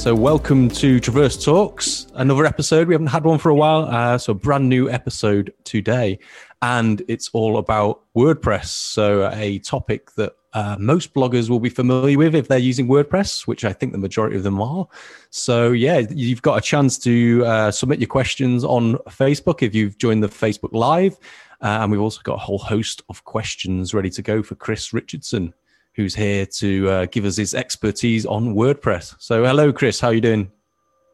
So, welcome to Traverse Talks, another episode. We haven't had one for a while, uh, so a brand new episode today, and it's all about WordPress. So, a topic that uh, most bloggers will be familiar with if they're using WordPress, which I think the majority of them are. So, yeah, you've got a chance to uh, submit your questions on Facebook if you've joined the Facebook Live, uh, and we've also got a whole host of questions ready to go for Chris Richardson who's here to uh, give us his expertise on WordPress. So, hello, Chris. How are you doing?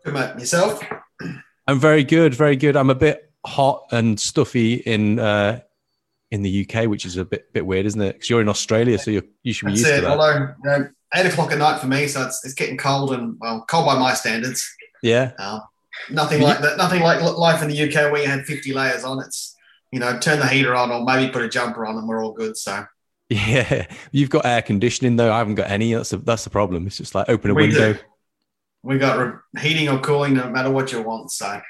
Good, mate. Yourself? I'm very good. Very good. I'm a bit hot and stuffy in uh, in the UK, which is a bit bit weird, isn't it? Because you're in Australia, so you you should be That's used it. to that. Although you know, eight o'clock at night for me, so it's, it's getting cold and well, cold by my standards. Yeah. Uh, nothing like that. Nothing like life in the UK where you had fifty layers on. It's you know, turn the heater on or maybe put a jumper on, and we're all good. So Yeah. You've got air conditioning though. I haven't got any. That's a, that's the problem. It's just like open a We window. do. we got re- heating or cooling, no matter what you want. So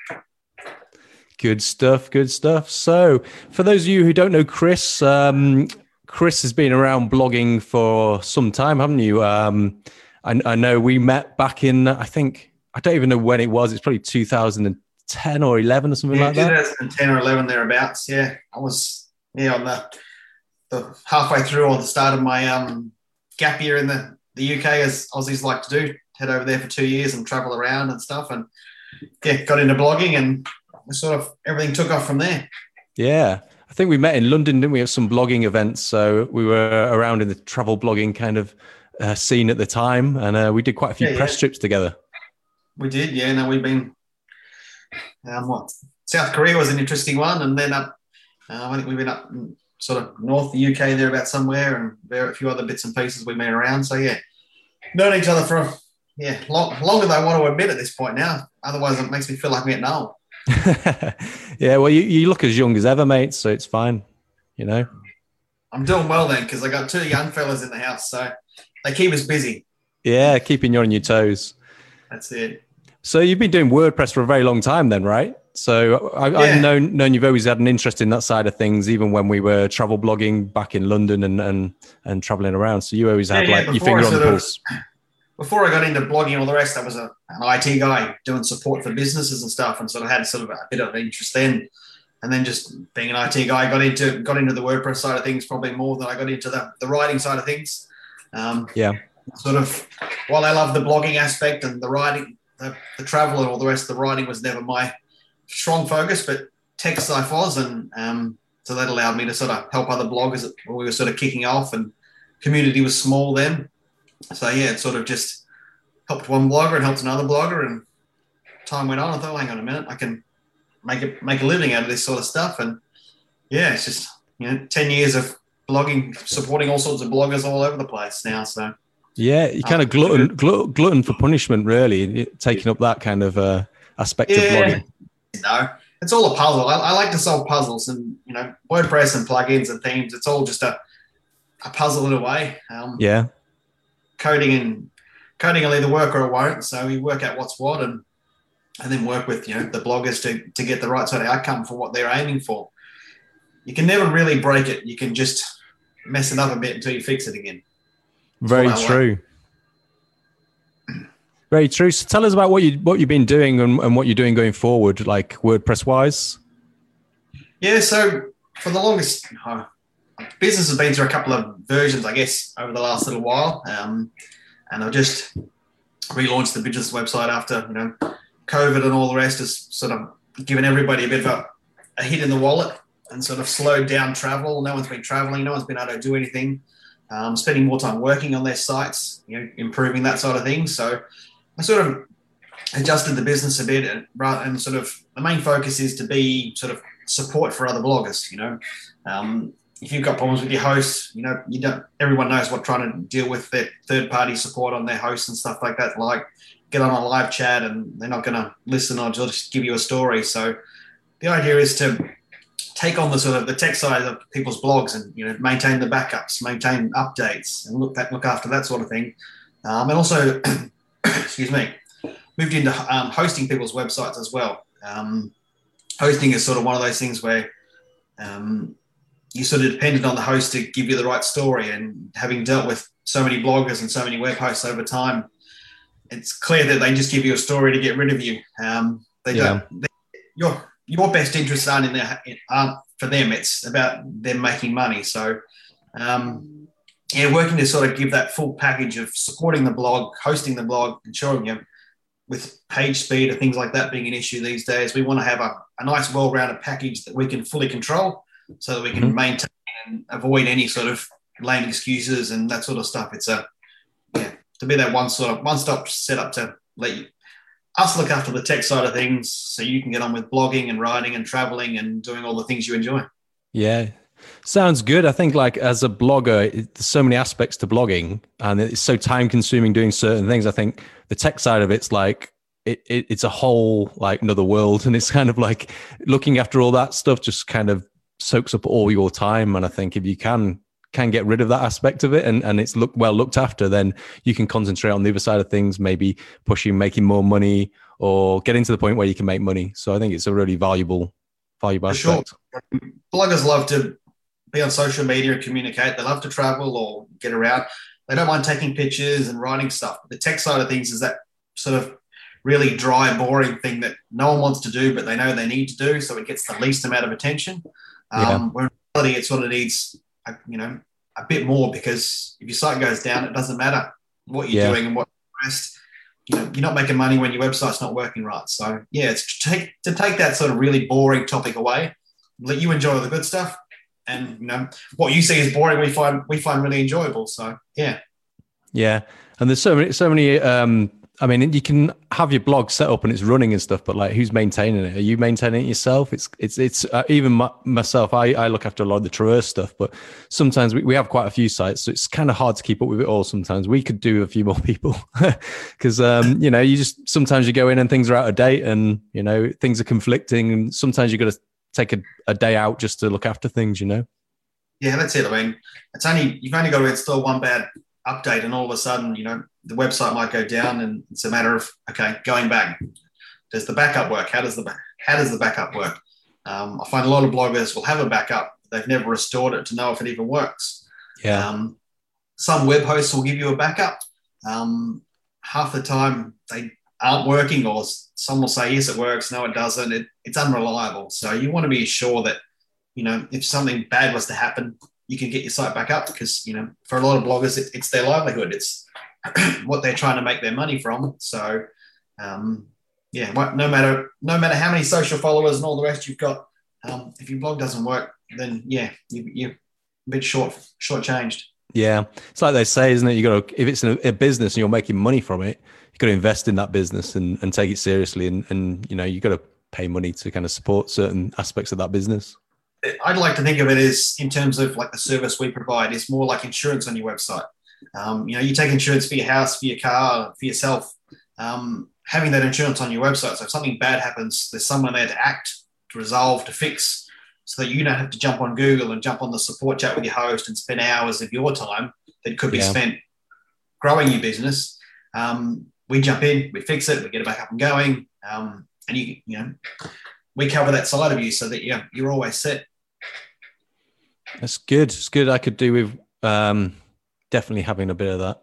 Good stuff. Good stuff. So, for those of you who don't know Chris, um, Chris has been around blogging for some time, haven't you? Um, I, I know we met back in, I think, I don't even know when it was. It's probably 2010 or 11 or something yeah, like that. 2010 or 11 thereabouts. Yeah, I was yeah on the, the halfway through or the start of my um, gap year in the, the UK, as Aussies like to do. Head over there for two years and travel around and stuff, and yeah, got into blogging and sort of everything took off from there. Yeah. I think we met in London, didn't we? Have some blogging events. So we were around in the travel blogging kind of uh, scene at the time. And uh, we did quite a few Yeah, press yeah. trips together. We did, yeah. No, we've been um, what South Korea was an interesting one, and then up. Uh, I think we've been up sort of north the UK there about somewhere, and there are a few other bits and pieces we've been around. So yeah, known each other for yeah long, longer than I want to admit at this point now. Otherwise, it makes me feel like I'm getting old. yeah. Well, you, you look as young as ever, mate. So it's fine. You know? I'm doing well then because I got two young fellas in the house, so they keep us busy. Yeah. Keeping you on your toes. That's it. So you've been doing WordPress for a very long time, then, right? So I, Yeah. I've known, known you've always had an interest in that side of things, even when we were travel blogging back in London and and, and traveling around. So you always had Yeah, yeah, like your before finger on the of- pulse. before I got into blogging and all the rest, I was a, an IT guy doing support for businesses and stuff, and sort of had sort of a bit of interest then. And then just being an IT guy, got into got into the WordPress side of things probably more than I got into the, the writing side of things. Um, Yeah. Sort of, while I love the blogging aspect and the writing, the, the travel and all the rest, the writing was never my strong focus, but tech stuff was, and um, so that allowed me to sort of help other bloggers we were sort of kicking off, and community was small then. So yeah, it sort of just helped one blogger and helped another blogger, and time went on. I thought, hang on a minute, I can make a make a living out of this sort of stuff, and yeah, it's just you know, ten years of blogging, supporting all sorts of bloggers all over the place now. So Yeah, you kind of glutton, glutton for punishment, really, taking up that kind of uh, aspect of blogging. You know, it's all a puzzle. I, I like to solve puzzles, and you know, WordPress and plugins and themes. It's all just a a puzzle in a way. Um, Yeah, coding and coding will either work or it won't. So we work out what's what and and then work with you know the bloggers to, to get the right sort of outcome for what they're aiming for. You can never really break it. You can just mess it up a bit until you fix it again. very true. Like. Very true. So tell us about what you what you've been doing and, and what you're doing going forward, like WordPress wise. Yeah, so for the longest, uh, business has been through a couple of versions, I guess, over the last little while. Um, and I've just relaunched the business website after, you know, COVID and all the rest has sort of given everybody a bit of a, a hit in the wallet and sort of slowed down travel. No one's been traveling, no one's been able to do anything. Um, spending more time working on their sites, you know, improving that sort of thing. So I sort of adjusted the business a bit and, and sort of the main focus is to be sort of support for other bloggers. You know, um, if you've got problems with your hosts, you know, you don't. Everyone knows what trying to deal with their third-party support on their hosts and stuff like that. Like, get on a live chat and they're not going to listen or just give you a story. So, the idea is to take on the sort of the tech side of people's blogs and you know maintain the backups, maintain updates, and look that look after that sort of thing, um, and also, excuse me, moved into um, hosting people's websites as well. Um, hosting is sort of one of those things where um, you sort of dependent on the host to give you the right story. And having dealt with so many bloggers and so many web hosts over time, it's clear that they just give you a story to get rid of you. Um, they yeah. don't. They, your your best interests aren't in their aren't for them. It's about them making money. So, um, yeah, working to sort of give that full package of supporting the blog, hosting the blog, ensuring you with page speed and things like that being an issue these days. We want to have a, a nice, well-rounded package that we can fully control, so that we can mm-hmm. maintain and avoid any sort of lame excuses and that sort of stuff. It's a yeah to be that one sort of one-stop setup to let you us look after the tech side of things so you can get on with blogging and writing and traveling and doing all the things you enjoy. Yeah. Sounds good. I think like as a blogger, there's so many aspects to blogging and it's so time consuming doing certain things. I think the tech side of it's like it, it, it's a whole like another world and it's kind of like looking after all that stuff just kind of soaks up all your time and i think if you can can get rid of that aspect of it and, and it's look well looked after, then you can concentrate on the other side of things, maybe pushing, making more money or getting to the point where you can make money. So I think it's a really valuable, valuable For aspect. Sure. Bloggers love to be on social media and communicate. They love to travel or get around. They don't mind taking pictures and writing stuff. But the tech side of things is that sort of really dry, boring thing that no one wants to do, but they know they need to do. So it gets the least amount of attention. Um. Where in reality, it sort of needs, you know, a bit more because if your site goes down, it doesn't matter what you're yeah. doing and what rest. You know, you're not making money when your website's not working right. So yeah, it's to take to take that sort of really boring topic away, let you enjoy the good stuff, and you know what you see as boring, we find we find really enjoyable. So yeah, yeah. And there's so many so many um, I mean, you can have your blog set up and it's running and stuff, but like, who's maintaining it? Are you maintaining it yourself? It's it's it's uh, even my, myself. I I look after a lot of the Traverse stuff, but sometimes we, we have quite a few sites, so it's kind of hard to keep up with it all. Sometimes we could do a few more people because um you know you just sometimes you go in and things are out of date and you know things are conflicting, and sometimes you've got to take a, a day out just to look after things. You know. Yeah, that's it. I mean, it's only you've only got to install one bad update, and all of a sudden, you know, the website might go down, and it's a matter of okay, going back. Does the backup work? How does the how does the backup work? Um, I find a lot of bloggers will have a backup, they've never restored it to know if it even works. Yeah. Um, some web hosts will give you a backup. Um, half the time they aren't working, or some will say yes, it works, no, it doesn't. It, it's unreliable. So you want to be sure that you know if something bad was to happen, you can get your site back up because you know for a lot of bloggers it, it's their livelihood. It's what they're trying to make their money from. So, um, yeah, no matter no matter how many social followers and all the rest you've got, um, if your blog doesn't work, then yeah, you, you're a bit short short changed. Yeah, it's like they say, isn't it? You got to if it's a, a business and you're making money from it, you got to invest in that business and, and take it seriously, and and you know you got to pay money to kind of support certain aspects of that business. I'd like to think of it as in terms of like the service we provide is more like insurance on your website. Um, you know, you take insurance for your house, for your car, for yourself. Um, having that insurance on your website, so if something bad happens, there's someone there to act, to resolve, to fix, so that you don't have to jump on Google and jump on the support chat with your host and spend hours of your time that could be yeah. spent growing your business. Um, we jump in, we fix it, we get it back up and going, um, and you you know we cover that side of you so that yeah you're always set. That's good. It's good. I could do with um, definitely having a bit of that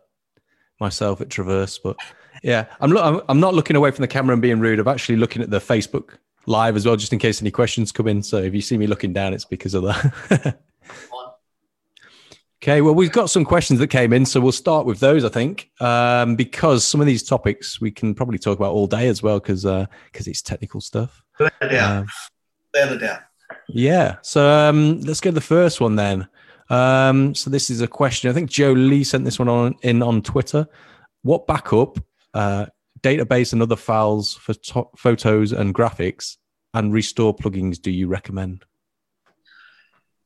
myself at Traverse. But yeah, I'm, lo- I'm not looking away from the camera and being rude. I'm actually looking at the Facebook live as well, just in case any questions come in. So if you see me looking down, it's because of that. okay, well, we've got some questions that came in, so we'll start with those, I think, um, because some of these topics we can probably talk about all day as well, because because uh, it's technical stuff. Yeah, um, yeah. Yeah. So um, let's go to the first one then. Um, so this is a question. I think Joe Lee sent this one on in on Twitter. What backup, uh, database, and other files for to- photos and graphics and restore plugins do you recommend?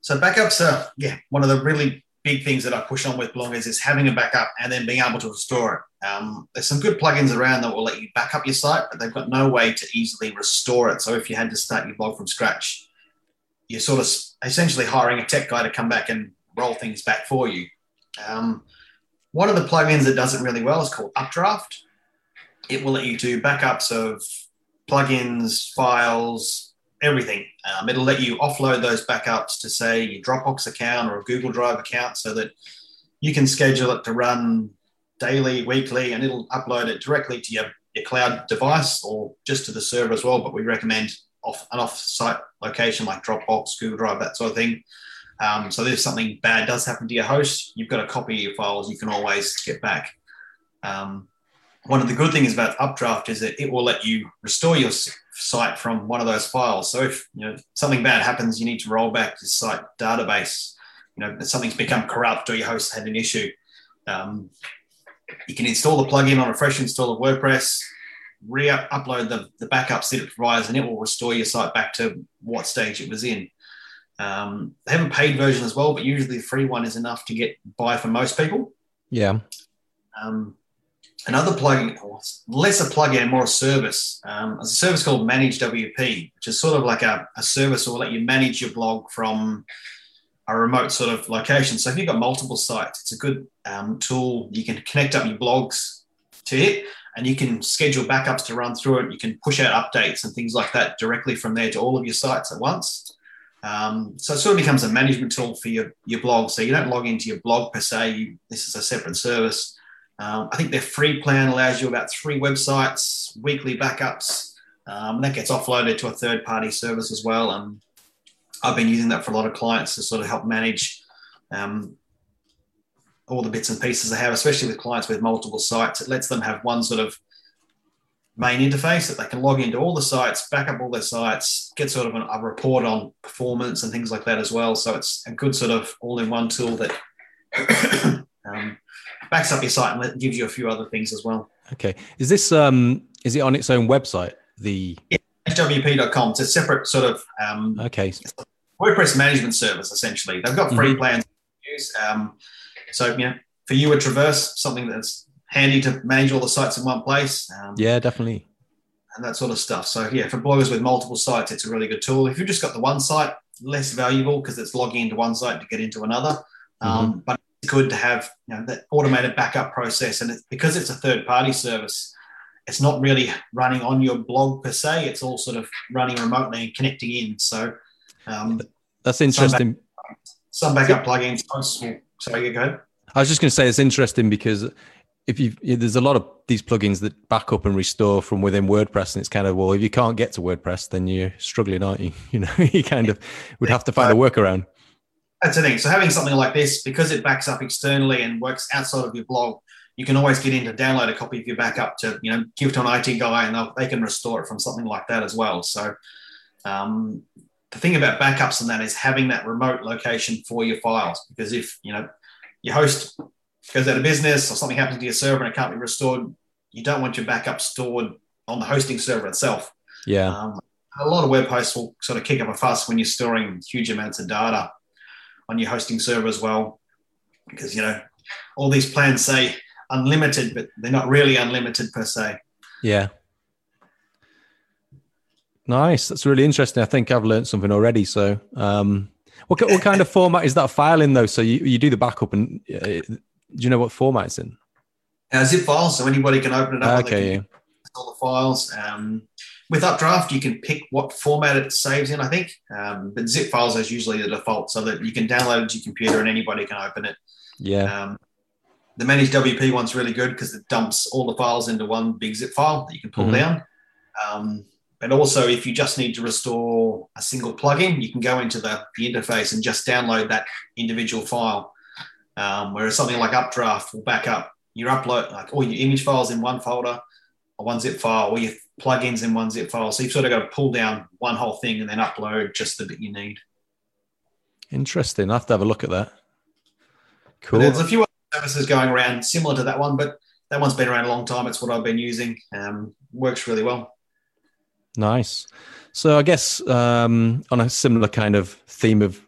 So backups are yeah one of the really big things that I push on with bloggers is having a backup and then being able to restore it. Um, there's some good plugins around that will let you back up your site, but they've got no way to easily restore it. So if you had to start your blog from scratch, you're sort of essentially hiring a tech guy to come back and roll things back for you. Um, one of the plugins that does it really well is called Updraft. It will let you do backups of plugins, files, everything. Um, it'll let you offload those backups to, say, your Dropbox account or a Google Drive account so that you can schedule it to run daily, weekly, and it'll upload it directly to your, your cloud device or just to the server as well. But we recommend off an off-site location like Dropbox, Google Drive, that sort of thing. Um, so if something bad does happen to your host, you've got a copy of your files you can always get back. Um, one of the good things about Updraft is that it will let you restore your site from one of those files. So if you know something bad happens, you need to roll back your site database. You know something's become corrupt or your host had an issue. Um, you can install the plugin on a fresh install of WordPress, re-upload the, the backups that it provides, and it will restore your site back to what stage it was in. Um, they have a paid version as well, but usually the free one is enough to get by for most people. Yeah. Um, another plugin, less a plugin more a service. Um, a service called Manage WP, which is sort of like a, a service that will let you manage your blog from a remote sort of location. So if you've got multiple sites, it's a good um, tool. You can connect up your blogs to it and you can schedule backups to run through it. You can push out updates and things like that directly from there to all of your sites at once. Um, so it sort of becomes a management tool for your, your blog. So you don't log into your blog per se. You, this is a separate service. Um, I think their free plan allows you about three websites, weekly backups. Um, that gets offloaded to a third party service as well. And I've been using that for a lot of clients to sort of help manage um, all the bits and pieces they have, especially with clients with multiple sites. It lets them have one sort of main interface that they can log into all the sites, back up all their sites, get sort of an, a report on performance and things like that as well. So it's a good sort of all-in-one tool that um, backs up your site and gives you a few other things as well. Okay, is this um, is it on its own website? The yeah, hwp.com. It's a separate sort of um, okay WordPress management service essentially. They've got free mm-hmm. plans use. Um, so you know, for you a Traverse, something that's handy to manage all the sites in one place. Um, yeah, definitely. And that sort of stuff. So yeah, for bloggers with multiple sites, it's a really good tool. If you've just got the one site, less valuable because it's logging into one site to get into another. Um, mm-hmm. But good to have you know that automated backup process, and it's, because it's a third party service, it's not really running on your blog per se. It's all sort of running remotely and connecting in. So um, that's interesting. Some, back, some backup plugins. Sorry, go ahead. I was just going to say it's interesting because if you there's a lot of these plugins that back up and restore from within WordPress, and it's kind of well, if you can't get to WordPress, then you're struggling, aren't you? You know, you kind of would have to find a workaround. That's the thing. So having something like this, because it backs up externally and works outside of your blog, you can always get in to download a copy of your backup to you know give to an IT guy, and they can restore it from something like that as well. So um, the thing about backups and that is having that remote location for your files, because if you know your host goes out of business or something happens to your server and it can't be restored, you don't want your backup stored on the hosting server itself. Yeah. Um, a lot of web hosts will sort of kick up a fuss when you're storing huge amounts of data on your hosting server as well, because you know all these plans say unlimited, but they're not really unlimited per se. Yeah. Nice. That's really interesting. I think I've learned something already. So, um, what, what kind of format is that file in though? So you, you do the backup and uh, do you know what format it's in? Uh, zip file. so anybody can open it up. Okay, yeah. All the files. Um, with Updraft, you can pick what format it saves in. I think, um, but zip files is usually the default, so that you can download it to your computer and anybody can open it. Yeah. Um, the managed WP one's really good because it dumps all the files into one big zip file that you can pull mm-hmm. down. Um, but also, if you just need to restore a single plugin, you can go into the, the interface and just download that individual file. Um, whereas something like Updraft will back up your upload, like all your image files in one folder or one zip file, or your plugins in one zip file. So you've sort of got to pull down one whole thing and then upload just the bit you need. Interesting. I have to have a look at that. Cool. But there's a few other services going around similar to that one, but that one's been around a long time. It's what I've been using. Um, works really well. Nice. So I guess um, on a similar kind of theme of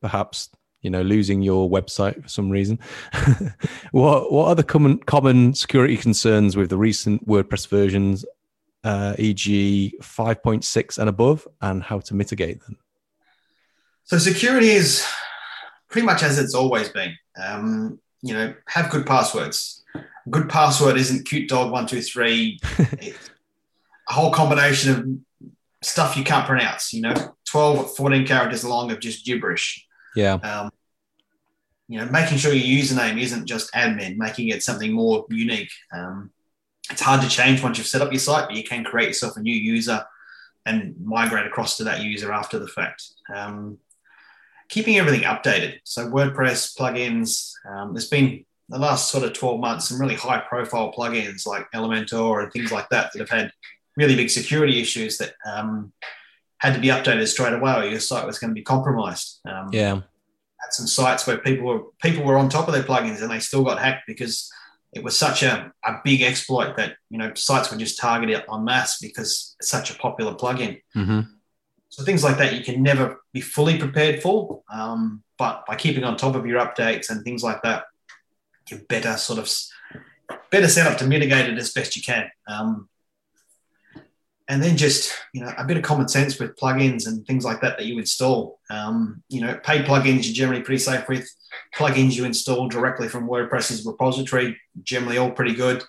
perhaps you know losing your website for some reason. What what are the common common security concerns with the recent wordpress versions uh, e.g 5.6 and above and how to mitigate them? So security is pretty much as it's always been. Um, you know have good passwords. Good password isn't cute dog 123 a whole combination of stuff you can't pronounce you know? 12 14 characters long of just gibberish yeah. Um, you know, making sure your username isn't just admin, making it something more unique. Um, it's hard to change once you've set up your site, but you can create yourself a new user and migrate across to that user after the fact. Um, keeping everything updated. So WordPress plugins. Um, there's been the last sort of 12 months some really high profile plugins like Elementor and things like that that have had really big security issues that um, had to be updated straight away or your site was going to be compromised. Um, yeah. Had some sites where people were people were on top of their plugins and they still got hacked because it was such a, a big exploit that you know sites were just targeted en masse because it's such a popular plugin. Mm-hmm. So things like that you can never be fully prepared for, um, but by keeping on top of your updates and things like that, you're better sort of better set up to mitigate it as best you can. Um, and then just you know a bit of common sense with plugins and things like that that you install. Um, you know, paid plugins you're generally pretty safe with. Plugins you install directly from WordPress's repository, generally all pretty good.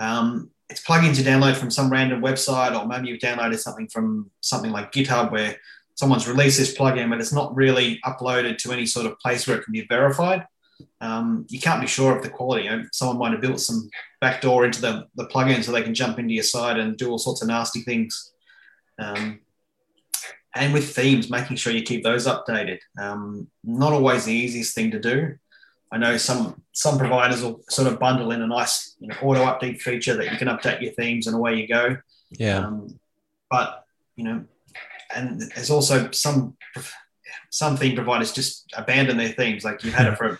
Um, it's plugins you download from some random website, or maybe you've downloaded something from something like GitHub where someone's released this plugin, but it's not really uploaded to any sort of place where it can be verified. Um, you can't be sure of the quality. You know, someone might have built some backdoor into the, the plugin so they can jump into your site and do all sorts of nasty things. Um, and with themes, making sure you keep those updated. Um, not always the easiest thing to do. I know some some providers will sort of bundle in a nice you know, auto update feature that you can update your themes and away you go. Yeah. Um, but you know, and there's also some some theme providers just abandon their themes. Like you've had it for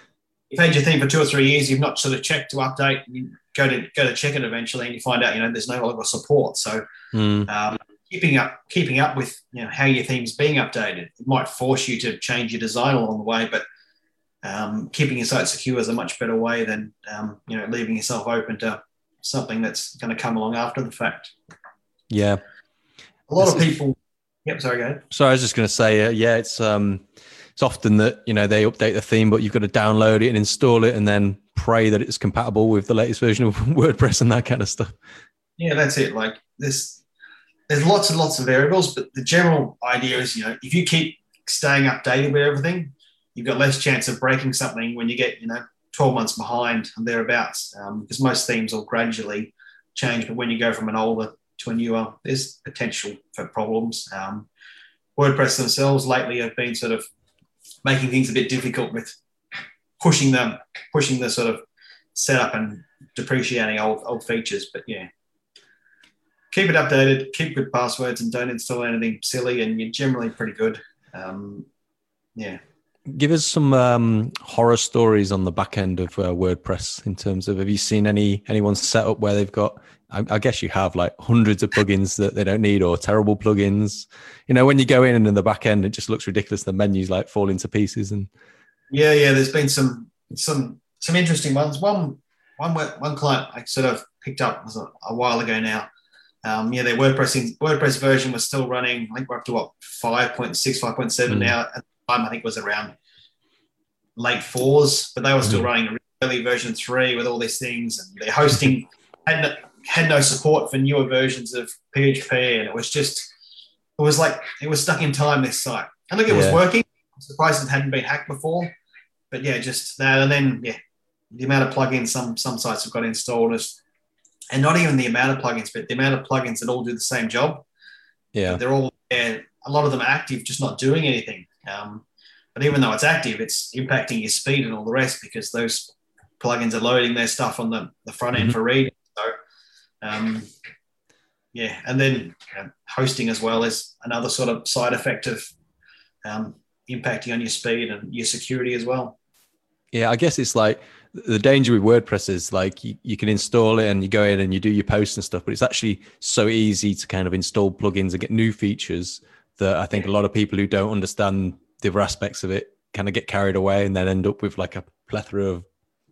you've had your theme for two or three years, you've not sort of checked to update. You go to go to check it eventually, and you find out you know there's no longer support. So Mm. um, keeping up keeping up with you know how your theme's being updated it might force you to change your design along the way, but um, keeping your site secure is a much better way than um, you know leaving yourself open to something that's going to come along after the fact. Yeah. A lot of people. Yep. Sorry. Go ahead. So I was just going to say, uh, yeah, it's um, it's often that you know they update the theme, but you've got to download it and install it, and then pray that it's compatible with the latest version of WordPress and that kind of stuff. Yeah, that's it. Like there's there's lots and lots of variables, but the general idea is, you know, if you keep staying updated with everything, you've got less chance of breaking something when you get, you know, 12 months behind and thereabouts. Um, because most themes will gradually change, but when you go from an older to a newer, there's potential for problems. Um, WordPress themselves lately have been sort of making things a bit difficult with pushing them, pushing the sort of setup and depreciating old old features. But yeah, keep it updated, keep good passwords, and don't install anything silly, and you're generally pretty good. Um, yeah. Give us some um, horror stories on the back end of uh, WordPress in terms of have you seen any anyone set up where they've got I, I guess you have like hundreds of plugins that they don't need or terrible plugins. You know, when you go in and in the back end, it just looks ridiculous. The menus like fall into pieces and Yeah, yeah. There's been some some some interesting ones. One one one client I sort of picked up was a, a while ago now. Um, yeah, their WordPress WordPress version was still running. I think we're up to what 5.6, 5.7 Mm. now. At the time, I think it was around late fours, but they were still Mm. running early version three with all these things, and their hosting no, had no support for newer versions of PHP, and it was just it was like it was stuck in time. This site, I think it was working. I'm surprised it hadn't been hacked before, but yeah, just that, and then yeah, the amount of plugins some some sites have got installed is, and not even the amount of plugins, but the amount of plugins that all do the same job. yeah, They're all yeah, a lot of them are active, just not doing anything. Um, but even though it's active, it's impacting your speed and all the rest because those plugins are loading their stuff on the, the front end Mhm. for reading. Um, yeah, and then uh, hosting as well is another sort of side effect of um, impacting on your speed and your security as well. yeah. I guess it's like the danger with WordPress is like you, you can install it and you go in and you do your posts and stuff, but it's actually so easy to kind of install plugins and get new features that I think a lot of people who don't understand the other aspects of it kind of get carried away and then end up with like a plethora of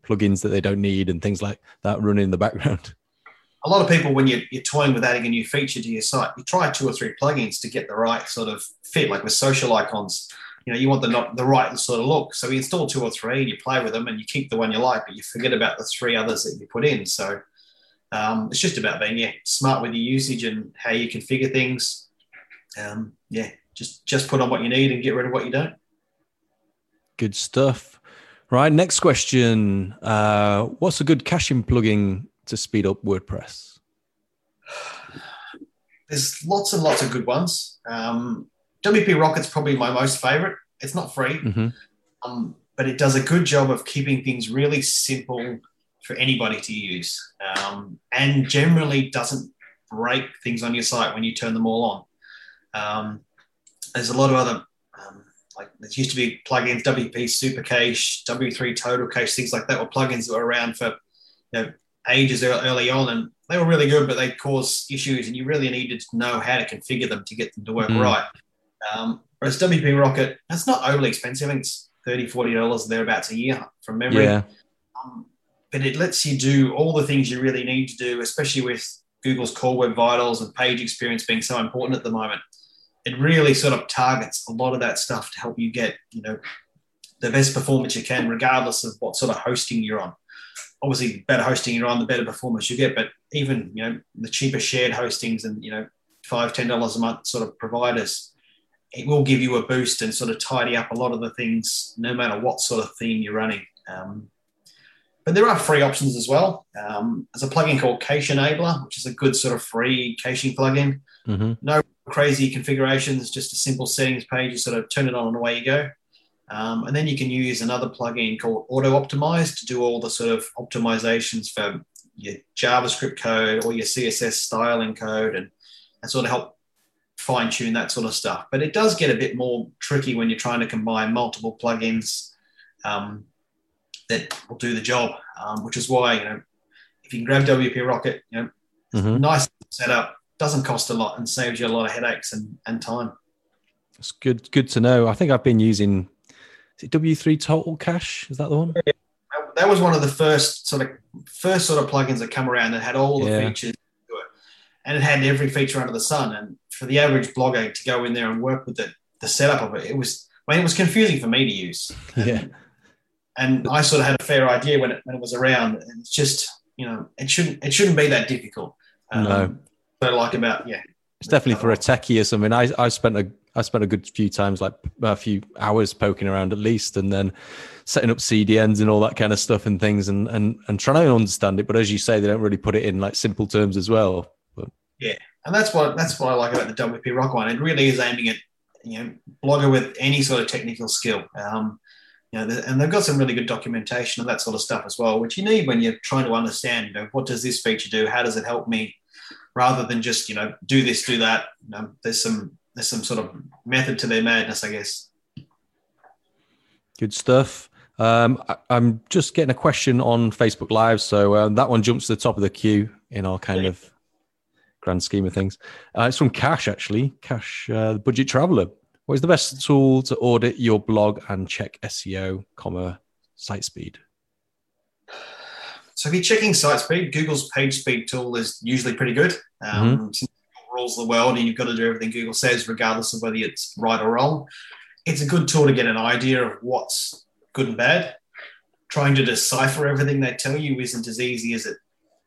plugins that they don't need and things like that running in the background. a lot of people, when you're, you're toying with adding a new feature to your site, you try two or three plugins to get the right sort of fit, like with social icons. You know, you want the not the right sort of look. So you install two or three, and you play with them, and you keep the one you like, but you forget about the three others that you put in. So um, it's just about being yeah smart with your usage and how you configure things. Um, yeah, just just put on what you need and get rid of what you don't. Good stuff. Right. Next question. Uh, what's a good caching plugin to speed up WordPress? There's lots and lots of good ones. Um, WP Rocket's probably my most favorite. It's not free, Mhm. um, but it does a good job of keeping things really simple for anybody to use, um, and generally doesn't break things on your site when you turn them all on. Um, there's a lot of other um, like there used to be plugins, WP Super Cache, W3 Total Cache, things like that were plugins that were around for you know ages early on, and they were really good, but they caused issues, and you really needed to know how to configure them to get them to work Mm. right. Um, whereas WP Rocket, that's not overly expensive. I think it's 30 $40 thereabouts a year from memory. Yeah. Um, but it lets you do all the things you really need to do, especially with Google's Core Web Vitals and page experience being so important at the moment. It really sort of targets a lot of that stuff to help you get, you know, the best performance you can, regardless of what sort of hosting you're on. Obviously, better hosting you're on, the better performance you get. But even you know the cheaper shared hostings and you know five ten dollars a month sort of providers, it will give you a boost and sort of tidy up a lot of the things, no matter what sort of theme you're running. Um, but there are free options as well. Um, there's a plugin called Cache Enabler, which is a good sort of free caching plugin. hmm Crazy configurations, just a simple settings page. You sort of turn it on and away you go. Um, and then you can use another plugin called Autoptimize to do all the sort of optimizations for your JavaScript code or your CSS styling code and, and sort of help fine tune that sort of stuff. But it does get a bit more tricky when you're trying to combine multiple plugins um, that will do the job, um, which is why, you know, if you can grab WP Rocket, you know, hmm nice setup, doesn't cost a lot and saves you a lot of headaches and, and time. It's good. Good to know. I think I've been using. Is it W3 Total Cache? Is that the one? That- was one of the first sort of first sort of plugins that come around that had all the Yeah. features to it. And it had every feature under the sun. And for the average blogger to go in there and work with the, the setup of it, it was I mean, it was confusing for me to use. Yeah. And I sort of had a fair idea when it when it was around. And it's just, you know, it shouldn't it shouldn't be that difficult. Um, No. I like about yeah. It's definitely for a techie or something. I I spent a I spent a good few times, like a few hours poking around at least, and then setting up CDNs and all that kind of stuff and things, and and and trying to understand it. But as you say, they don't really put it in like simple terms as well. But And that's what that's what I like about the WP Rock one. It really is aiming at you know blogger with any sort of technical skill. Um, you know, and they've got some really good documentation and that sort of stuff as well, which you need when you're trying to understand. You know, what does this feature do? How does it help me? Rather than just you know do this, do that. You know, there's some there's some sort of method to their madness, I guess. good stuff. Um, I, I'm just getting a question on Facebook Live, so uh, that one jumps to the top of the queue in our kind Yeah. of grand scheme of things. Uh, it's from Cash, actually. Cash, uh, the budget traveler. What is the best tool to audit your blog and check SEO, comma site speed? So if you're checking site speed, Google's page speed tool is usually pretty good. Um, Since Rules the world and you've got to do everything Google says, regardless of whether it's right or wrong. It's a good tool to get an idea of what's good and bad. Trying to decipher everything they tell you isn't as easy as it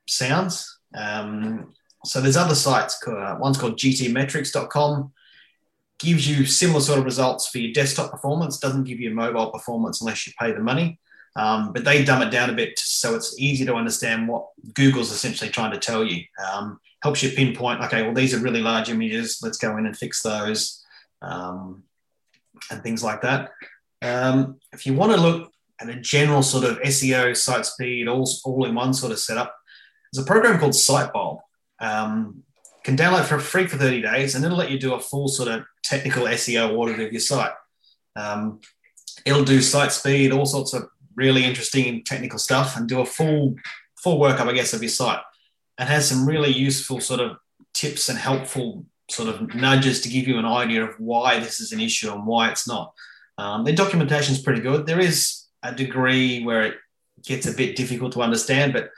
sounds. Um, so there's other sites. Uh, one's called gtmetrix.com. Gives you similar sort of results for your desktop performance. Doesn't give you mobile performance unless you pay the money. Um, but they dumb it down a bit so it's easy to understand what Google's essentially trying to tell you. Um, helps you pinpoint, okay, well, these are really large images. Let's go in and fix those um, and things like that. Um, if you want to look at a general sort of SEO, site speed, all, all in one sort of setup, there's a program called Sitebulb. Um, can download for free for 30 days and it'll let you do a full sort of technical SEO audit of your site. Um, it'll do site speed, all sorts of really interesting technical stuff, and do a full full workup, I guess, of your site, and has some really useful sort of tips and helpful sort of nudges to give you an idea of why this is an issue and why it's not. Um, documentation is pretty good. There is a degree where it gets a bit difficult to understand, but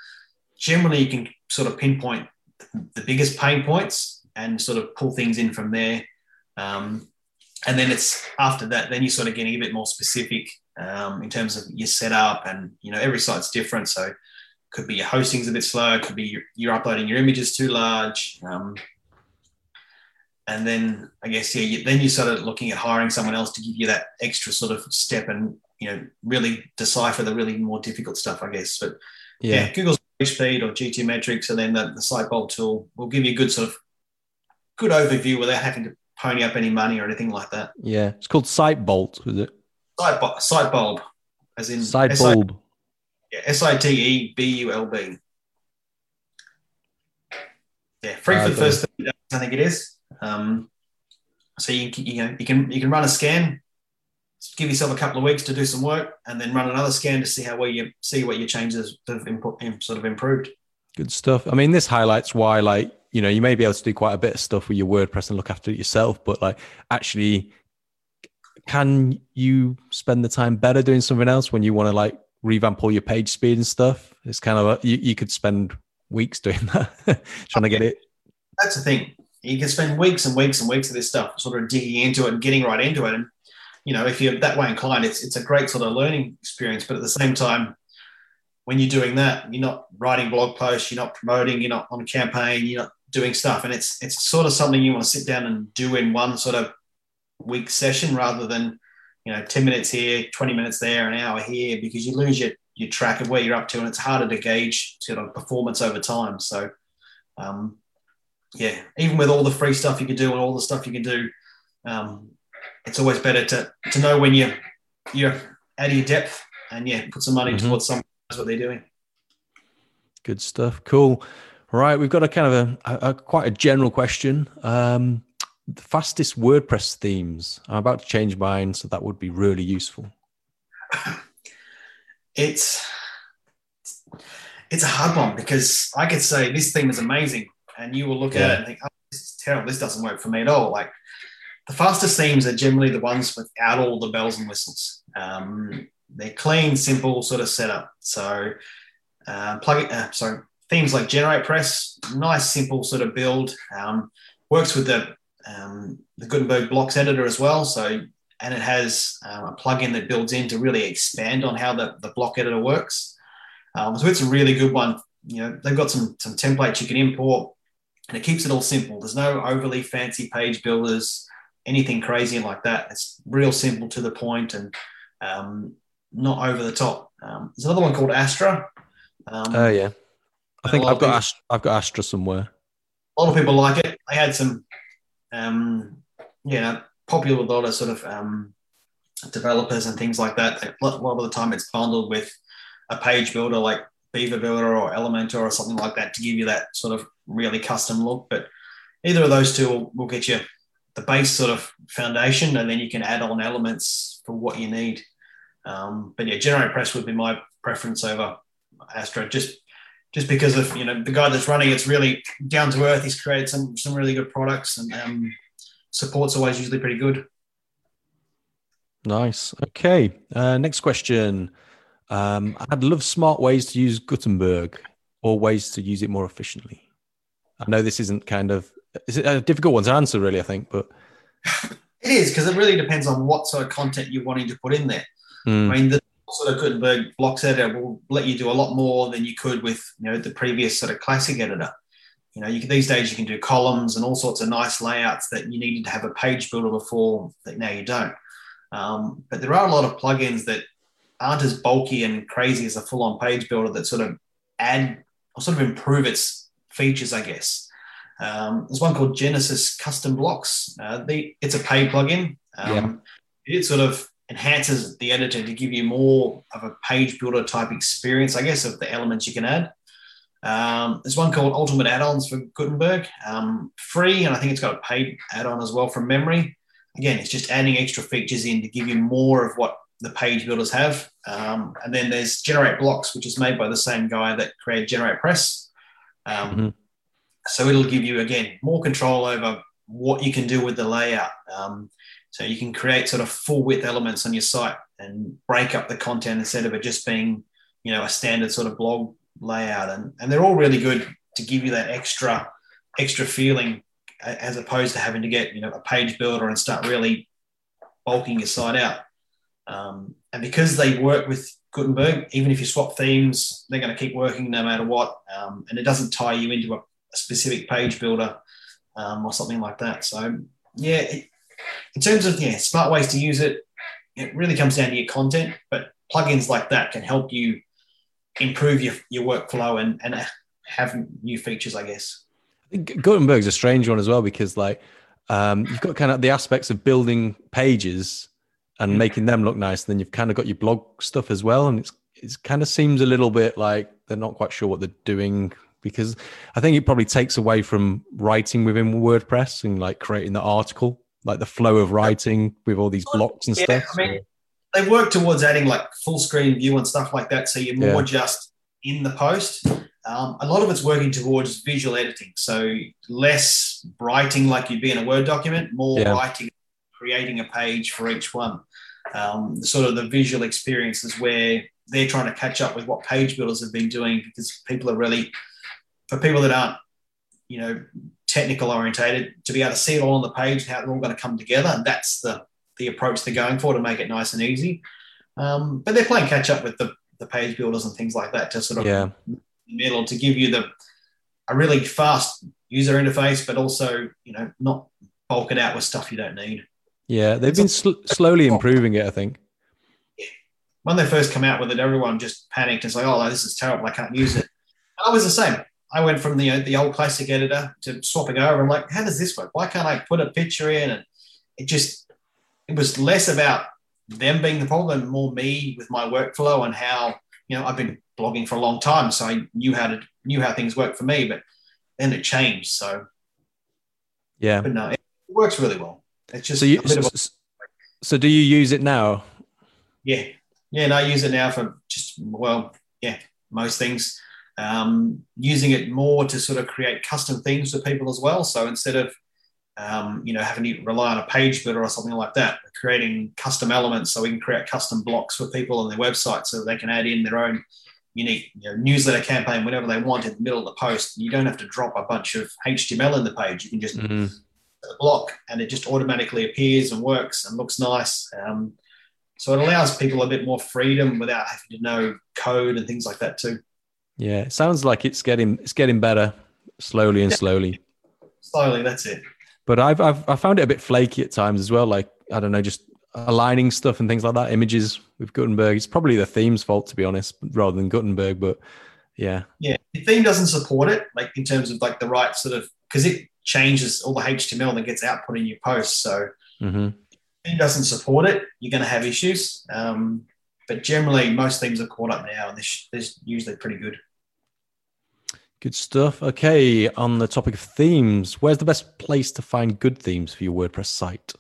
generally you can sort of pinpoint the biggest pain points and sort of pull things in from there. Um, and then it's after that, then you're sort of getting a bit more specific um, in terms of your setup, and you know every site's different. So could be your hosting's a bit slow, could be you're, you're uploading your images too large. Um, and then I guess yeah, you, then you started looking at hiring someone else to give you that extra sort of step and you know really decipher the really more difficult stuff, I guess. But Yeah. yeah, Google's page speed or GTmetrix, and then the, the tool will give you a good sort of good overview without having to pony up any money or anything like that. Yeah. It's called Site Bolt, was it? Site, bu- site bulb, as in Site S I- Bulb. yeah, S I T E B U L B. Yeah, free Uh, for the first 30 days, I think it is. Um, so you can, you know you can you can run a scan, give yourself a couple of weeks to do some work, and then run another scan to see how well you see what your changes have impo- im- sort of improved. Good stuff. I mean, this highlights why, like, you know, you may be able to do quite a bit of stuff with your WordPress and look after it yourself, but like, actually, can you spend the time better doing something else when you want to like revamp all your page speed and stuff? It's kind of a, you, you could spend weeks doing that, trying to get it. That's the thing. You can spend weeks and weeks and weeks of this stuff, sort of digging into it and getting right into it. And you know, if you're that way inclined, it's it's a great sort of learning experience. But at the same time, when you're doing that, you're not writing blog posts, you're not promoting, you're not on a campaign, you're not doing stuff, and it's it's sort of something you want to sit down and do in one sort of week session rather than you know 10 minutes here 20 minutes there an hour here because you lose your your track of where you're up to and it's harder to gauge sort of performance over time so um, yeah even with all the free stuff you can do and all the stuff you can do um, it's always better to to know when you you're out of your depth and yeah put some money Mhm. towards someone who knows what they're doing Good stuff. Cool. Right. We've got a kind of a, a, a quite a general question. Um, the fastest WordPress themes. I'm about to change mine, so that would be really useful. it's it's a hard one because I could say this theme is amazing, and you will look at it and think, "Oh, this is terrible. This doesn't work for me at all." Like the fastest themes are generally the ones without all the bells and whistles. Um, they're clean, simple sort of setup. So uh, plug it. Uh, sorry, themes like Generate Press, nice, simple sort of build. Um, works with the um, the Gutenberg blocks editor as well. So and it has um, a plugin that builds in to really expand on how the, the block editor works. Um, so it's a really good one. You know, they've got some some templates you can import, and it keeps it all simple. There's no overly fancy page builders, anything crazy like that. It's real simple to the point and um, not over the top. Um, there's another one called Astra. Um, Oh yeah. I think I've got of Ast- I've got Astra somewhere. a lot of people like it. They had some, um, you know, popular with a lot of sort of um, developers and things like that. A lot, of the time, it's bundled with a page builder like Beaver Builder or Elementor or something like that to give you that sort of really custom look. But either of those two will, will get you the base sort of foundation, and then you can add on elements for what you need. Um, but yeah, Generate Press would be my preference over Astra, just just because of you know the guy that's running it's really down to earth. He's created some some really good products, and um, support's always usually pretty good. Nice. Okay. Uh, next question. Um, I'd love smart ways to use Gutenberg or ways to use it more efficiently. I know this isn't kind of it's a difficult one to answer, really. I think, but It is because it really depends on what sort of content you're wanting to put in there. mm, I mean, the sort of Gutenberg blocks editor will let you do a lot more than you could with you know the previous sort of classic editor. You know, you can, these days you can do columns and all sorts of nice layouts that you needed to have a page builder before that now you don't. Um, but there are a lot of plugins that aren't as bulky and crazy as a full-on page builder that sort of add or sort of improve its features, I guess. Um, there's one called Genesis Custom Blocks. Uh, the, it's a paid plugin. Um, It sort of enhances the editor to give you more of a page builder type experience, I guess, of the elements you can add. Um, there's one called Ultimate Add-ons for Gutenberg, um, free, and I think it's got a paid add-on as well from memory. Again, it's just adding extra features in to give you more of what the page builders have. Um, and then there's Generate Blocks, which is made by the same guy that created Generate Press. Um, Mhm. So it'll give you again more control over what you can do with the layout. So you can create sort of full width elements on your site and break up the content instead of it just being, you know, a standard sort of blog layout. And, and they're all really good to give you that extra, extra feeling as opposed to having to get, you know, a page builder and start really bulking your site out. Um, and because they work with Gutenberg, even if you swap themes, they're going to keep working no matter what. Um, and it doesn't tie you into a, a specific page builder um, or something like that. So, yeah, it, in terms of yeah, smart ways to use it, it really comes down to your content, but plugins like that can help you improve your, your workflow and, and have new features, I guess. Gutenberg's a strange one as well because like um, you've got kind of the aspects of building pages and mm. making them look nice. And Then you've kind of got your blog stuff as well, and it's it kind of seems a little bit like they're not quite sure what they're doing because I think it probably takes away from writing within WordPress and like creating the article, like the flow of writing with all these blocks and yeah, stuff. I mean, they work towards adding like full screen view and stuff like that, so you're more yeah. just in the post. Um, a lot of it's working towards visual editing, so less writing like you'd be in a Word document, more yeah. writing, creating a page for each one. Um, sort of the visual experience is where they're trying to catch up with what page builders have been doing because people are really, for people that aren't, you know, technical orientated, to be able to see it all on the page, how they're all going to come together, and that's the the approach they're going for to make it nice and easy. Um, but they're playing catch up with the the page builders and things like that to sort of yeah. middle to give you the a really fast user interface, but also you know not bulk it out with stuff you don't need. Yeah, they've been sl- slowly improving it. I think. When they first come out with it, everyone just panicked and said, "Oh, this is terrible! I can't use it." I was the same. I went from the the old classic editor to swapping over. I'm like, "How does this work? Why can't I put a picture in?" And it just it was less about them being the problem, more me with my workflow and how you know I've been blogging for a long time, so I knew how to knew how things work for me. But then it changed. So yeah, but no, it works really well. It's just so. You, so, a, so do you use it now? Yeah, yeah, and I use it now for just well, yeah, most things. Um, using it more to sort of create custom themes for people as well. So instead of um, you know, having to rely on a page builder or something like that. creating custom elements so we can create custom blocks for people on their website so they can add in their own unique you know, newsletter campaign whenever they want in the middle of the post. You don't have to drop a bunch of HTML in the page. You can just mm-hmm. block and it just automatically appears and works and looks nice. Um, so it allows people a bit more freedom without having to know code and things like that too. Yeah, it sounds like it's getting it's getting better slowly and slowly. Slowly, that's it but I've, I've I found it a bit flaky at times as well. Like I don't know, just aligning stuff and things like that. Images with Gutenberg. It's probably the theme's fault to be honest, rather than Gutenberg. But yeah, yeah, the theme doesn't support it, like in terms of like the right sort of because it changes all the HTML that gets output in your post. So mm-hmm. theme doesn't support it, you're going to have issues. Um, but generally, most themes are caught up now, and they're, they're usually pretty good. Good stuff. Okay, on the topic of themes, where's the best place to find good themes for your WordPress site?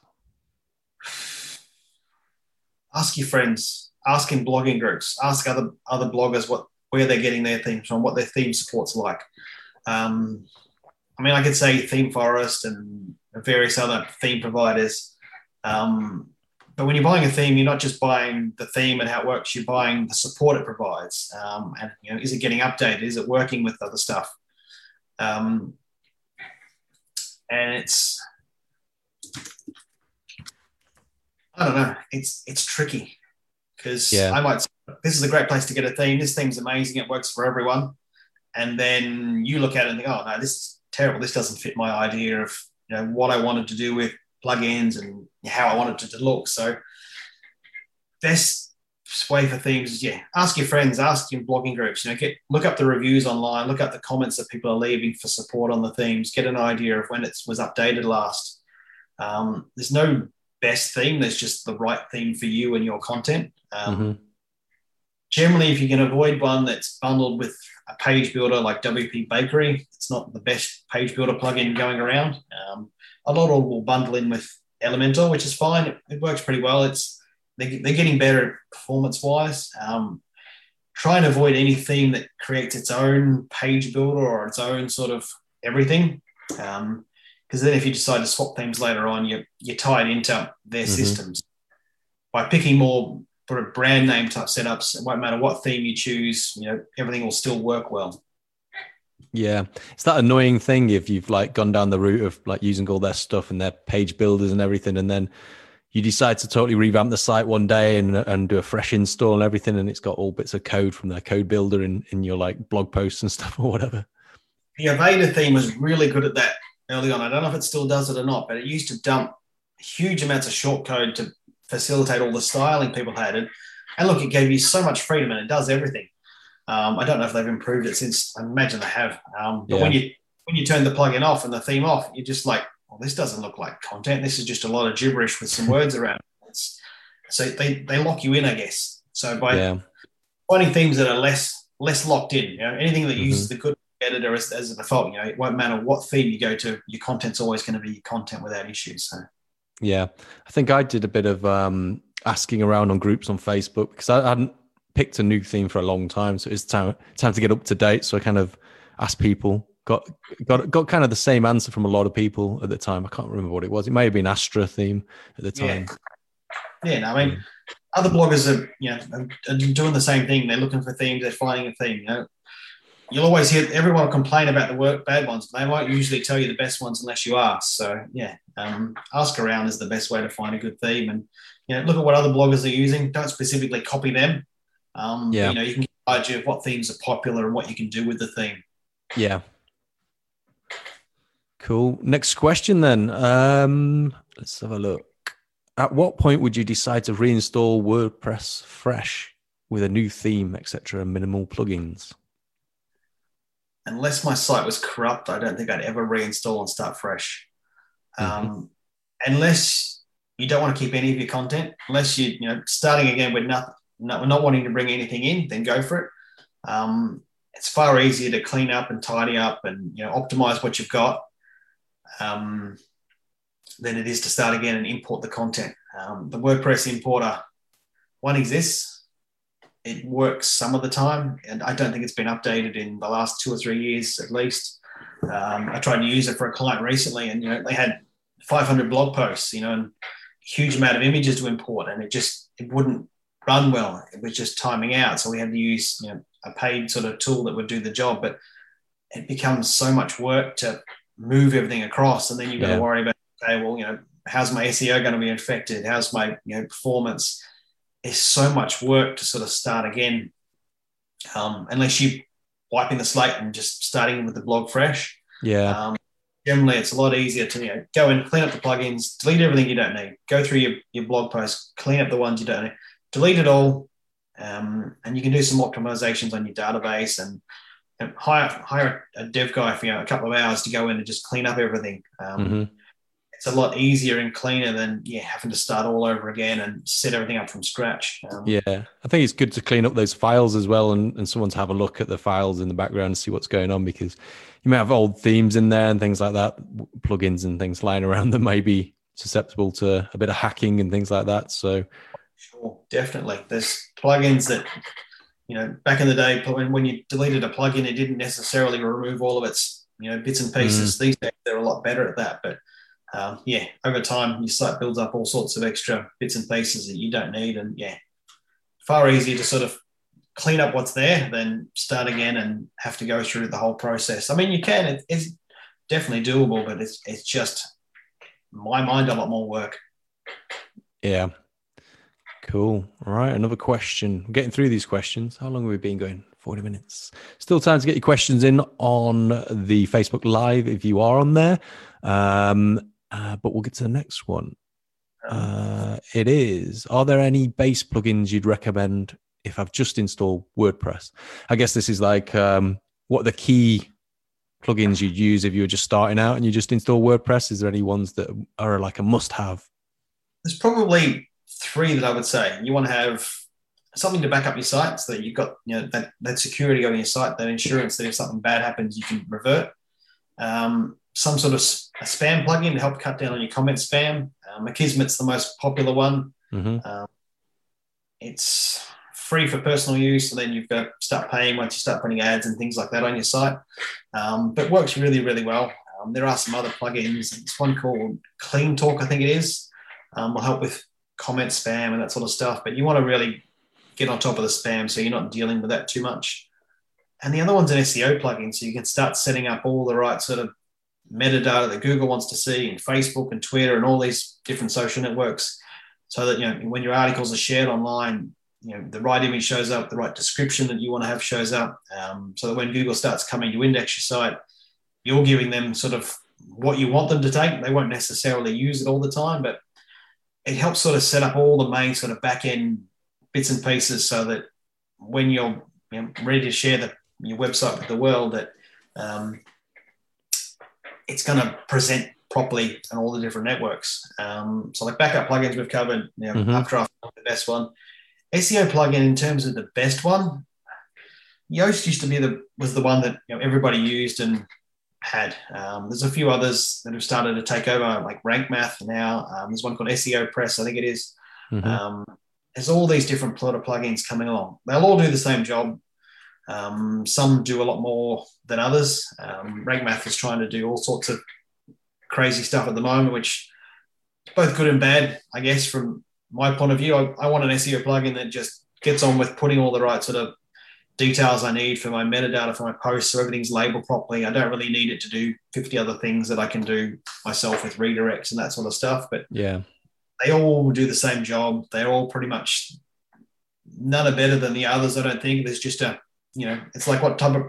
Ask your friends, ask in blogging groups, ask other other bloggers what where they're getting their themes from, what their theme support's like. Um, I mean, I could say ThemeForest and various other theme providers. Um, but when you're buying a theme, you're not just buying the theme and how it works. You're buying the support it provides, um, and you know, is it getting updated? Is it working with other stuff? Um, and it's, I don't know. It's it's tricky because yeah. I might. This is a great place to get a theme. This theme's amazing. It works for everyone. And then you look at it and think, oh no, this is terrible. This doesn't fit my idea of you know what I wanted to do with plugins and how I wanted it to look. So best way for themes is yeah, ask your friends, ask your blogging groups. You know, get look up the reviews online, look up the comments that people are leaving for support on the themes, get an idea of when it was updated last. Um, there's no best theme. There's just the right theme for you and your content. Um, mm-hmm. Generally, if you can avoid one that's bundled with a page builder like WP Bakery, it's not the best page builder plugin going around. Um, a lot of will bundle in with Elementor, which is fine. It, it works pretty well. It's they, are getting better performance wise. Um, try and avoid any theme that creates its own page builder or its own sort of everything. Because um, then if you decide to swap themes later on, you're, you're tied into their mm-hmm. systems. By picking more sort of brand name type setups, it won't matter what theme you choose, you know, everything will still work well. Yeah, it's that annoying thing if you've like gone down the route of like using all their stuff and their page builders and everything, and then you decide to totally revamp the site one day and and do a fresh install and everything, and it's got all bits of code from their code builder in in your like blog posts and stuff or whatever. The Avada theme was really good at that early on. I don't know if it still does it or not, but it used to dump huge amounts of shortcode to facilitate all the styling people had. And, and look, it gave you so much freedom and it does everything. Um, I don't know if they've improved it since. I imagine they have. Um, but yeah. when you when you turn the plugin off and the theme off, you're just like, well, this doesn't look like content. This is just a lot of gibberish with some words around. It's, so they, they lock you in, I guess. So by yeah. finding themes that are less less locked in, you know, anything that mm-hmm. uses the good editor as, as a default, you know, it won't matter what theme you go to, your content's always going to be content without issues. So yeah, I think I did a bit of um, asking around on groups on Facebook because I hadn't picked a new theme for a long time, so it's time time to get up to date. So I kind of asked people, got got got kind of the same answer from a lot of people at the time. I can't remember what it was. It may have been Astra theme at the time. Yeah, yeah I mean, other bloggers are you know are doing the same thing. They're looking for themes. They're finding a theme. You know, you'll always hear everyone complain about the work bad ones, but they won't usually tell you the best ones unless you ask. So yeah, um, ask around is the best way to find a good theme, and you know, look at what other bloggers are using. Don't specifically copy them. Um, yeah, you know, you can get an idea of what themes are popular and what you can do with the theme. Yeah. Cool. Next question then. Um, let's have a look. At what point would you decide to reinstall WordPress fresh with a new theme, etc., and minimal plugins? unless my site was corrupt, I don't think I'd ever reinstall and start fresh. Mm-hmm. Um, unless you don't want to keep any of your content, unless you you know starting again with nothing, not, not wanting to bring anything in, then go for it. Um, it's far easier to clean up and tidy up and you know optimize what you've got um, than it is to start again and import the content. Um, the WordPress importer one exists it works some of the time, and I don't think it's been updated in the last two or three years at least. Um, I tried to use it for a client recently, and you know they had 500 blog posts, you know, and huge amount of images to import, and it just it wouldn't run well. It was just timing out, so we had to use you know a paid sort of tool that would do the job, but it becomes so much work to move everything across, and then you've got yeah. to worry about okay, well, you know, how's my SEO going to be affected? How's my you know performance? it's so much work to sort of start again, um, unless you wiping the slate and just starting with the blog fresh. Yeah. Um, generally, it's a lot easier to you know, go and clean up the plugins, delete everything you don't need, go through your, your blog posts, clean up the ones you don't need, delete it all, um, and you can do some optimizations on your database and, and hire hire a dev guy for you know, a couple of hours to go in and just clean up everything. Um, mm-hmm it's a lot easier and cleaner than yeah having to start all over again and set everything up from scratch. Um, yeah, I think it's good to clean up those files as well, and, and someone to have a look at the files in the background and see what's going on because you may have old themes in there and things like that, plugins and things lying around that may be susceptible to a bit of hacking and things like that. So, sure, definitely, there's plugins that you know back in the day when when you deleted a plugin, it didn't necessarily remove all of its you know bits and pieces. Mm. These days they're a lot better at that, but um, yeah, over time your site builds up all sorts of extra bits and pieces that you don't need, and yeah, far easier to sort of clean up what's there than start again and have to go through the whole process. I mean, you can; it, it's definitely doable, but it's it's just my mind a lot more work. Yeah. Cool. All right. Another question. We're getting through these questions. How long have we been going? 40 minutes. Still time to get your questions in on the Facebook Live if you are on there. Um, uh, but we'll get to the next one. Uh, it is Are there any base plugins you'd recommend if I've just installed WordPress? I guess this is like um, what the key plugins you'd use if you were just starting out and you just install WordPress. Is there any ones that are like a must have? There's probably three that I would say. You want to have something to back up your site so that you've got you know that, that security on your site, that insurance that if something bad happens, you can revert. Um, some sort of a spam plugin to help cut down on your comment spam. Um, Akismet's the most popular one. Mm-hmm. Um, it's free for personal use, and then you've got to start paying once you start putting ads and things like that on your site. Um, but works really, really well. Um, there are some other plugins. It's one called Clean Talk, I think it is. Um, will help with comment spam and that sort of stuff. But you want to really get on top of the spam so you're not dealing with that too much. And the other one's an SEO plugin, so you can start setting up all the right sort of metadata that Google wants to see, and Facebook and Twitter and all these different social networks, so that you know when your articles are shared online, you know the right image shows up, the right description that you want to have shows up, um, so that when Google starts coming to index your site, you're giving them sort of what you want them to take. They won't necessarily use it all the time, but it helps sort of set up all the main sort of back end bits and pieces so that when you're you know, ready to share the, your website with the world, that um, it's going to present properly on all the different networks. Um, so like backup plugins we've covered, you know, mm-hmm. Updraft the best one. SEO plugin in terms of the best one, Yoast used to be the was the one that you know, everybody used and had. Um, there's a few others that have started to take over, like Rank Math now. Um, there's one called SEO Press, I think it is. Mm-hmm. Um, there's all these different Plotter plugins coming along. They'll all do the same job. Um, some do a lot more than others. Um, Rank Math is trying to do all sorts of crazy stuff at the moment, which is both good and bad, I guess, from my point of view. I, I want an SEO plugin that just gets on with putting all the right sort of details I need for my metadata for my posts so everything's labeled properly. I don't really need it to do 50 other things that I can do myself with redirects and that sort of stuff. But yeah, they all do the same job. They're all pretty much none are better than the others. I don't think there's just a, you know, it's like what type of,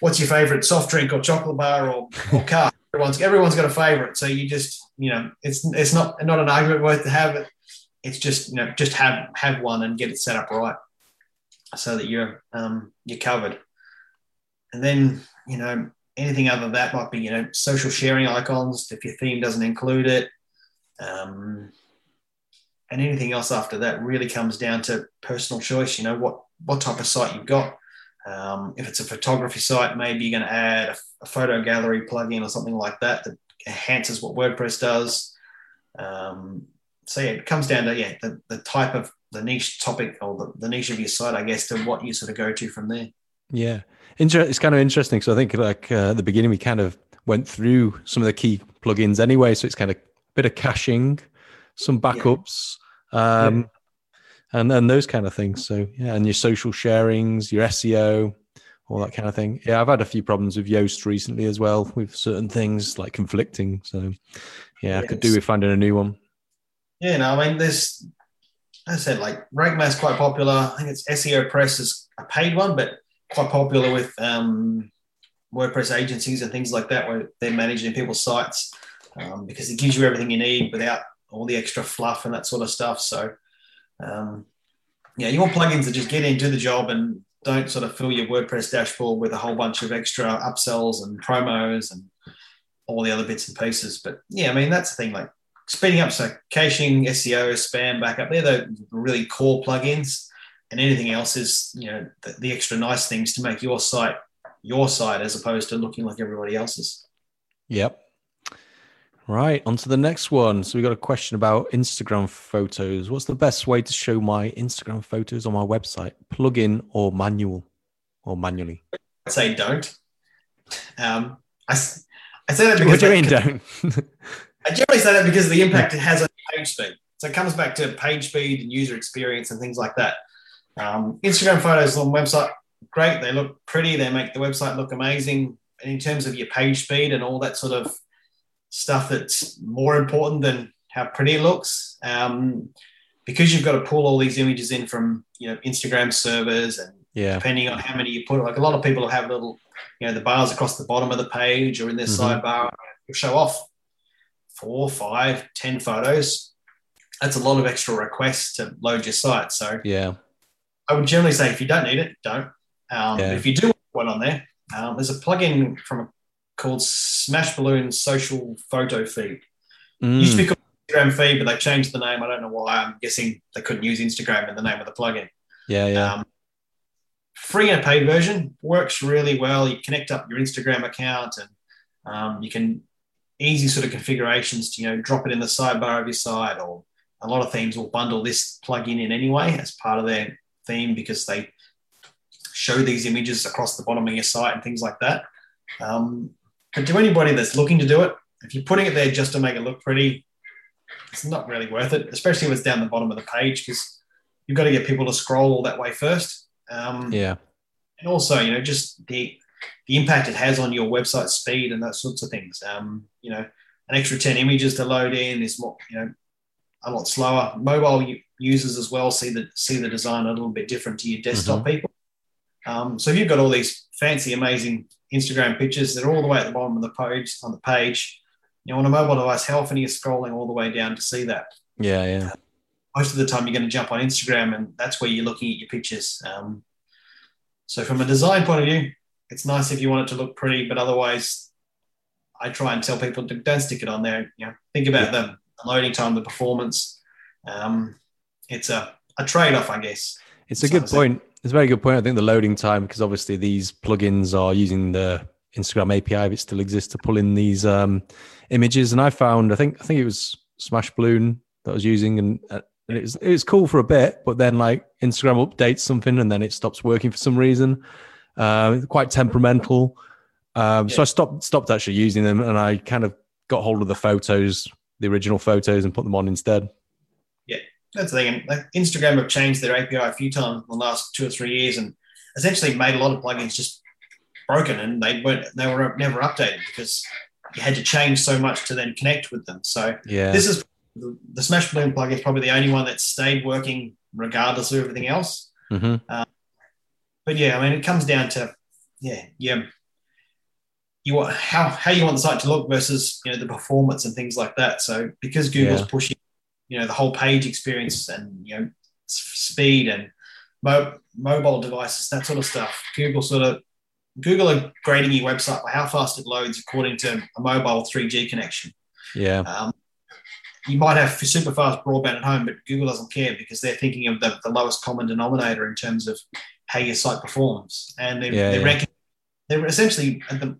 what's your favorite soft drink or chocolate bar or, or car? everyone's, everyone's got a favorite. So you just, you know, it's, it's not, not an argument worth to have it. It's just, you know, just have, have one and get it set up right so that you're um, you're covered. And then you know anything other than that might be you know social sharing icons if your theme doesn't include it. Um, and anything else after that really comes down to personal choice. You know what what type of site you've got. Um, if it's a photography site, maybe you're going to add a, a, photo gallery plugin or something like that that enhances what WordPress does. Um, so yeah, it comes down to yeah the, the type of the niche topic or the, the niche of your site, I guess, to what you sort of go to from there. Yeah, Inter- it's kind of interesting. So I think like uh, at the beginning we kind of went through some of the key plugins anyway. So it's kind of a bit of caching, some backups, yeah. Um, yeah. and then those kind of things. So yeah, and your social sharings, your SEO, all that kind of thing. Yeah, I've had a few problems with Yoast recently as well with certain things like conflicting. So yeah, I could do with finding a new one. Yeah, no, I mean, there's I said, like Rank Math's quite popular. I think it's SEO Press is a paid one, but quite popular with um, WordPress agencies and things like that, where they're managing people's sites um, because it gives you everything you need without all the extra fluff and that sort of stuff. So, um, yeah, you want plugins that just get in, do the job, and don't sort of fill your WordPress dashboard with a whole bunch of extra upsells and promos and all the other bits and pieces. But yeah, I mean, that's the thing. Like speeding up, so caching, SEO, spam backup, they're the really core plugins. And anything else is, you know, the, the extra nice things to make your site your site as opposed to looking like everybody else's. Yep. Right, on to the next one. So we got a question about Instagram photos. What's the best way to show my Instagram photos on my website? Plugin or manual or manually? I'd say don't. Um, I, I say that because what do you mean don't? I generally say that because of the impact it has on page speed. So it comes back to page speed and user experience and things like that. Um, Instagram photos on website, great. They look pretty. They make the website look amazing. And in terms of your page speed and all that sort of stuff that's more important than how pretty it looks, um, because you've got to pull all these images in from you know Instagram servers and yeah. depending on how many you put, like a lot of people have little, you know, the bars across the bottom of the page or in their mm-hmm. sidebar show off four, five, ten photos, that's a lot of extra requests to load your site. So yeah, I would generally say if you don't need it, don't. Um, yeah. If you do want one on there, um, there's a plugin from a, called Smash Balloon Social Photo Feed. Mm. Used to be called Instagram Feed, but they changed the name. I don't know why. I'm guessing they couldn't use Instagram in the name of the plugin. Yeah, yeah. Um, free and a paid version works really well. You connect up your Instagram account and um, you can easy sort of configurations to you know drop it in the sidebar of your site or a lot of themes will bundle this plugin in anyway as part of their theme because they show these images across the bottom of your site and things like that. Um, but to anybody that's looking to do it if you're putting it there just to make it look pretty it's not really worth it especially if it's down the bottom of the page because you've got to get people to scroll all that way first. Um, yeah. and also you know just the the impact it has on your website speed and those sorts of things. Um, you know, an extra 10 images to load in is more, you know, a lot slower. Mobile users as well see the see the design a little bit different to your desktop mm-hmm. people. Um, so if you've got all these fancy, amazing Instagram pictures that are all the way at the bottom of the page on the page, you know, on a mobile device, how often are you scrolling all the way down to see that? Yeah, yeah. Most of the time, you're going to jump on Instagram, and that's where you're looking at your pictures. Um, so, from a design point of view, it's nice if you want it to look pretty, but otherwise, I try and tell people to don't stick it on there. You know, think about the loading time, the performance. Um, it's a, a trade off, I guess. It's a good point. It's a very good point. I think the loading time, because obviously these plugins are using the Instagram API, if it still exists, to pull in these um, images. And I found, I think, I think it was Smash Balloon that I was using, and, uh, and it was it was cool for a bit, but then like Instagram updates something, and then it stops working for some reason. Uh, quite temperamental. Um, yeah. So I stopped stopped actually using them, and I kind of got hold of the photos, the original photos, and put them on instead. Yeah, that's the thing. And Instagram have changed their API a few times in the last two or three years, and essentially made a lot of plugins just broken, and they weren't they were never updated because you had to change so much to then connect with them. So yeah, this is the, the Smash Balloon plugin is probably the only one that stayed working regardless of everything else. Mm-hmm. Uh, but yeah, I mean, it comes down to yeah, yeah, you want how how you want the site to look versus you know the performance and things like that. So because Google's yeah. pushing you know the whole page experience and you know speed and mo- mobile devices, that sort of stuff, Google sort of Google are grading your website by how fast it loads according to a mobile 3G connection. Yeah. Um, you might have super fast broadband at home, but Google doesn't care because they're thinking of the, the lowest common denominator in terms of how your site performs. And they're, yeah, they're yeah. ranking, they're essentially, the,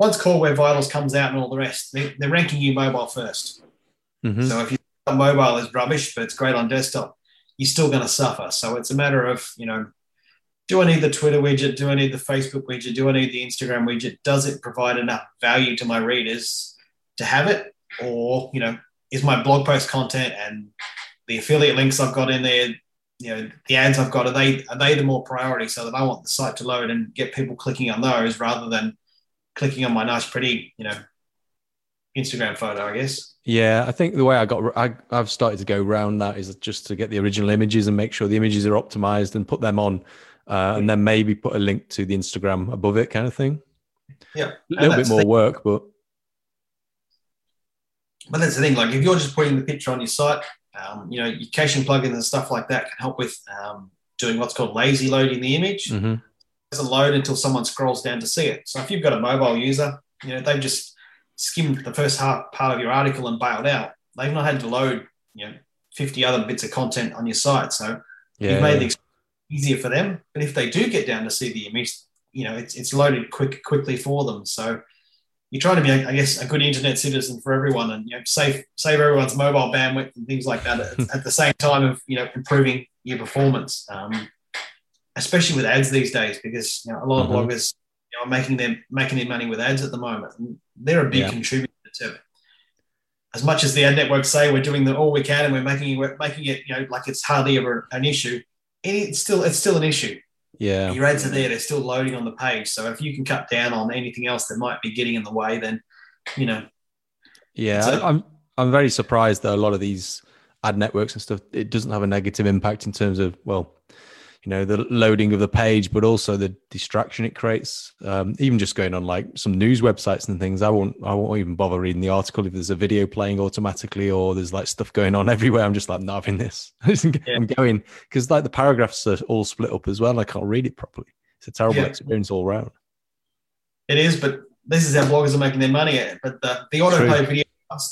once Core Web Vitals comes out and all the rest, they, are ranking you mobile 1st mm-hmm. So if you mobile is rubbish, but it's great on desktop, you're still going to suffer. So it's a matter of, you know, do I need the Twitter widget? Do I need the Facebook widget? Do I need the Instagram widget? Does it provide enough value to my readers to have it? Or, you know, is my blog post content and the affiliate links I've got in there, you know, the ads I've got, are they are they the more priority so that I want the site to load and get people clicking on those rather than clicking on my nice pretty, you know, Instagram photo, I guess. Yeah, I think the way I got, I, I've started to go around that is just to get the original images and make sure the images are optimized and put them on, uh, and then maybe put a link to the Instagram above it, kind of thing. Yeah, a little bit more work, but but that's the thing. Like if you're just putting the picture on your site, um, you know, your caching plugins and stuff like that can help with um, doing what's called lazy loading the image. Mm-hmm. It doesn't load until someone scrolls down to see it. So if you've got a mobile user, you know, they've just skimmed the first half part of your article and bailed out. They've not had to load, you know, 50 other bits of content on your site. So yeah, you've made it easier for them. But if they do get down to see the image, you know, it's, it's loaded quick quickly for them. So you're trying to be, I guess, a good internet citizen for everyone, and you know, save save everyone's mobile bandwidth and things like that at, at the same time of you know improving your performance, um, especially with ads these days, because you know, a lot mm-hmm. of bloggers you know, are making them making their money with ads at the moment, and they're a big yeah. contributor to. As much as the ad networks say we're doing the all we can and we're making it making it you know like it's hardly ever an issue, it's still it's still an issue. Yeah. Your ads are there, they're still loading on the page. So if you can cut down on anything else that might be getting in the way, then, you know. Yeah, a- I'm I'm very surprised that a lot of these ad networks and stuff, it doesn't have a negative impact in terms of, well, you know the loading of the page but also the distraction it creates. Um, even just going on like some news websites and things i won't i won't even bother reading the article if there's a video playing automatically or there's like stuff going on everywhere. I'm just like not having this. I'm going because like the paragraphs are all split up as well. I can't read it properly. It's a terrible yeah. experience all around it is but this is how bloggers are making their money at it. But the, the autoplay video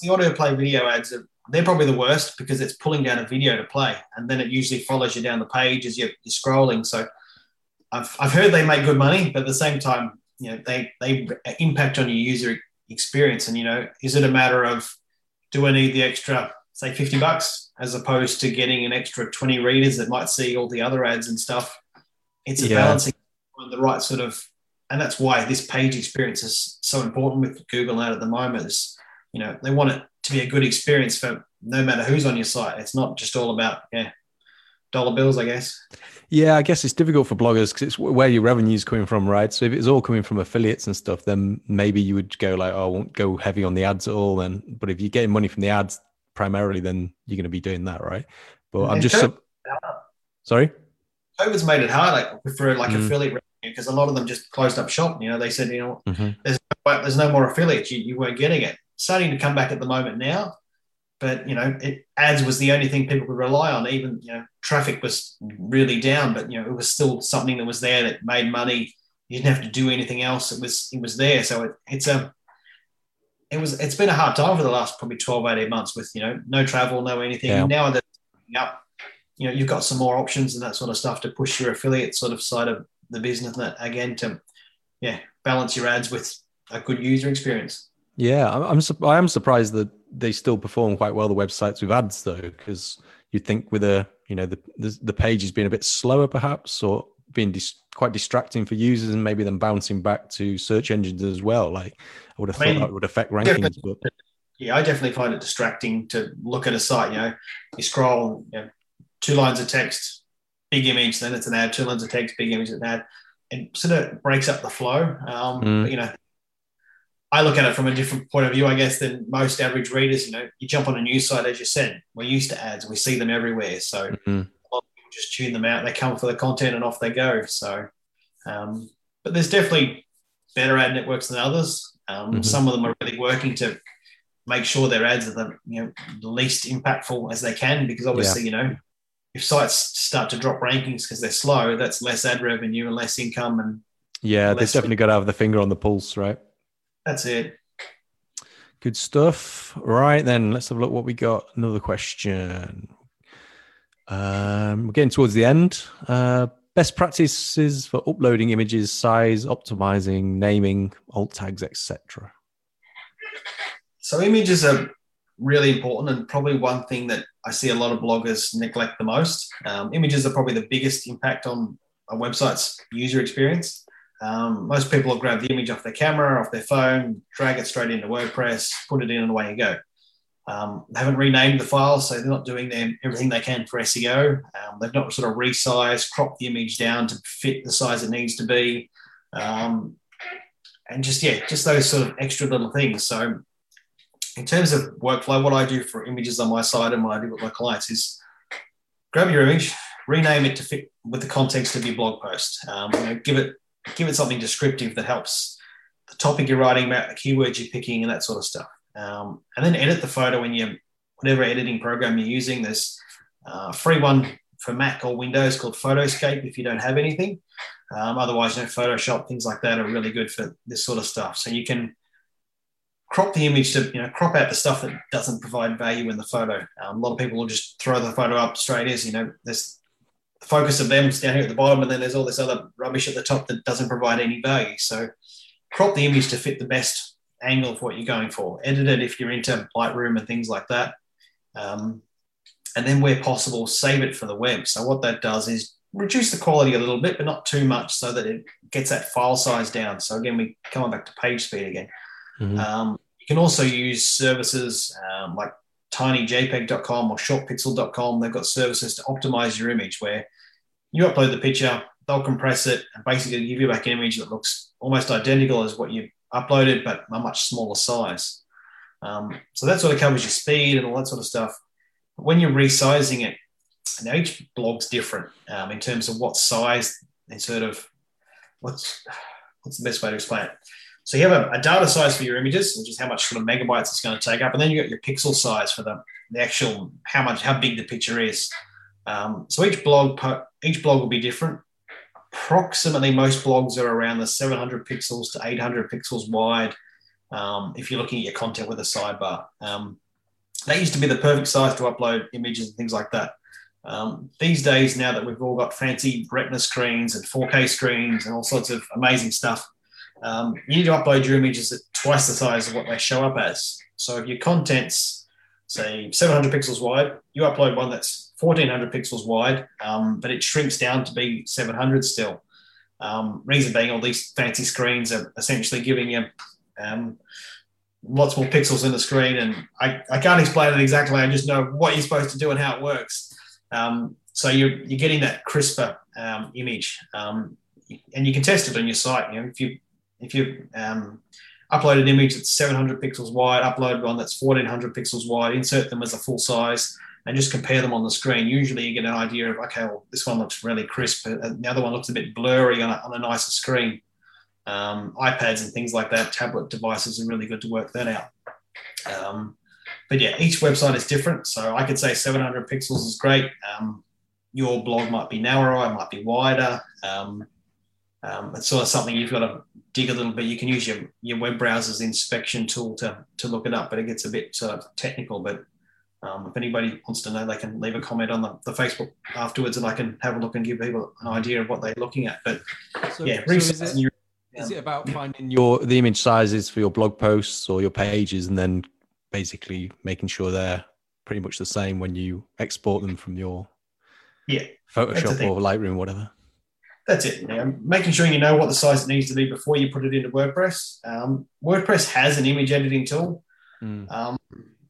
the autoplay video ads are they're probably the worst because it's pulling down a video to play, and then it usually follows you down the page as you're, you're scrolling. So I've, I've heard they make good money, but at the same time, you know, they they impact on your user experience. And you know, is it a matter of do I need the extra, say, fifty bucks, as opposed to getting an extra twenty readers that might see all the other ads and stuff? It's a yeah. balancing the right sort of, and that's why this page experience is so important with Google now at the moment. Is you know they want it to be a good experience for no matter who's on your site. It's not just all about yeah dollar bills, I guess. Yeah, I guess it's difficult for bloggers because it's where your revenue is coming from, right? So if it's all coming from affiliates and stuff, then maybe you would go like, oh, I won't go heavy on the ads at all. Then, but if you're getting money from the ads primarily, then you're going to be doing that, right? But and I'm just COVID, sorry. COVID's made it hard like, for like mm. affiliate revenue because a lot of them just closed up shop. You know, they said, you know, mm-hmm. there's no, there's no more affiliates. You, you weren't getting it starting to come back at the moment now. but you know, it, ads was the only thing people could rely on. Even you know, traffic was really down, but you know, it was still something that was there that made money. You didn't have to do anything else. It was it was there. So it, it's a it was it's been a hard time for the last probably 12 18 months with you know no travel no anything yeah. now that up you know you've got some more options and that sort of stuff to push your affiliate sort of side of the business that again to yeah balance your ads with a good user experience yeah i'm i am surprised that they still perform quite well the websites with ads though because you'd think with a you know the, the the page has been a bit slower perhaps or being dis- quite distracting for users and maybe them bouncing back to search engines as well. Like i would have I mean, thought that would affect rankings but yeah i definitely find it distracting to look at a site you know. You scroll you know, two lines of text big image then it's an ad two lines of text big image an ad. It sort of breaks up the flow um, mm. but, you know I look at it from a different point of view, I guess, than most average readers. You know, you jump on a news site, as you said, we're used to ads, we see them everywhere. So mm-hmm. just tune them out. They come for the content and off they go. So, um, but there's definitely better ad networks than others. Um, mm-hmm. Some of them are really working to make sure their ads are the you know the least impactful as they can, because obviously, yeah. you know, if sites start to drop rankings because they're slow, that's less ad revenue and less income and yeah, they've definitely got to have the finger on the pulse, right? That's it. Good stuff. Right then, let's have a look what we got. Another question. Um, we're getting towards the end. Uh, best practices for uploading images, size, optimizing, naming, alt tags, etc. So images are really important and probably one thing that I see a lot of bloggers neglect the most. Um, images are probably the biggest impact on a website's user experience. Um, most people will grab the image off their camera, off their phone, drag it straight into WordPress, put it in, and away you go. Um, they haven't renamed the file, so they're not doing everything they can for SEO. Um, they've not sort of resized, cropped the image down to fit the size it needs to be. Um, and just, yeah, just those sort of extra little things. So, in terms of workflow, what I do for images on my site and what I do with my clients is grab your image, rename it to fit with the context of your blog post. Um, you know, give it give it something descriptive that helps the topic you're writing about, the keywords you're picking, and that sort of stuff. Um, and then edit the photo in your whatever editing program you're using. There's a free one for Mac or Windows called Photoscape if you don't have anything. Um, otherwise, you know, Photoshop, things like that are really good for this sort of stuff. So you can crop the image to, you know, crop out the stuff that doesn't provide value in the photo. Um, a lot of people will just throw the photo up straight as, you know, there's the focus of them is down here at the bottom, and then there's all this other rubbish at the top that doesn't provide any value. So crop the image to fit the best angle of what you're going for. Edit it if you're into Lightroom and things like that. Um, and then where possible, save it for the web. So what that does is reduce the quality a little bit, but not too much so that it gets that file size down. So again, we come on back to page speed again. Mm-hmm. Um, you can also use services um, like tinyjpg.com or shortpixel.com. They've got services to optimize your image where you upload the picture, they'll compress it and basically give you back an image that looks almost identical as what you uploaded, but a much smaller size. Um, so that sort of covers your speed and all that sort of stuff. But when you're resizing it, now each blog's different um, in terms of what size and sort of what's what's the best way to explain it. So you have a, a, data size for your images, which is how much sort of megabytes it's going to take up, and then you got your pixel size for the, the actual how much how big the picture is. Um, so each blog each blog will be different. Approximately, most blogs are around the 700 pixels to 800 pixels wide. Um, if you're looking at your content with a sidebar, um, that used to be the perfect size to upload images and things like that. Um, these days, now that we've all got fancy Retina screens and 4K screens and all sorts of amazing stuff, um, you need to upload your images at twice the size of what they show up as. So if your content's, say, 700 pixels wide, you upload one that's 1400 pixels wide, um, but it shrinks down to be 700 still. Um, reason being, all these fancy screens are essentially giving you um, lots more pixels in the screen, and I, I can't explain it exactly. I just know what you're supposed to do and how it works. Um, so you're, you're getting that crisper um, image, and you can test it on your site. You know, if you if you um, upload an image that's 700 pixels wide, upload one that's 1400 pixels wide, insert them as a full size, and just compare them on the screen. Usually, you get an idea of okay, well, this one looks really crisp, and the other one looks a bit blurry on a, on a nicer screen. Um, iPads and things like that, tablet devices are really good to work that out. Um, but yeah, each website is different. So I could say 700 pixels is great. Um, your blog might be narrower, it might be wider. Um, um, it's sort of something you've got to dig a little bit. You can use your, your web browser's inspection tool to, to look it up, but it gets a bit sort of technical. But um, if anybody wants to know, they can leave a comment on the, the, Facebook afterwards, and I can have a look and give people an idea of what they're looking at. But so, yeah, so is, it, your, is it about finding your the image sizes for your blog posts or your pages, and then basically making sure they're pretty much the same when you export them from your yeah Photoshop or Lightroom, whatever. That's it. making sure you know what the size it needs to be before you put it into WordPress. Um, WordPress has an image editing tool. Mm. Um,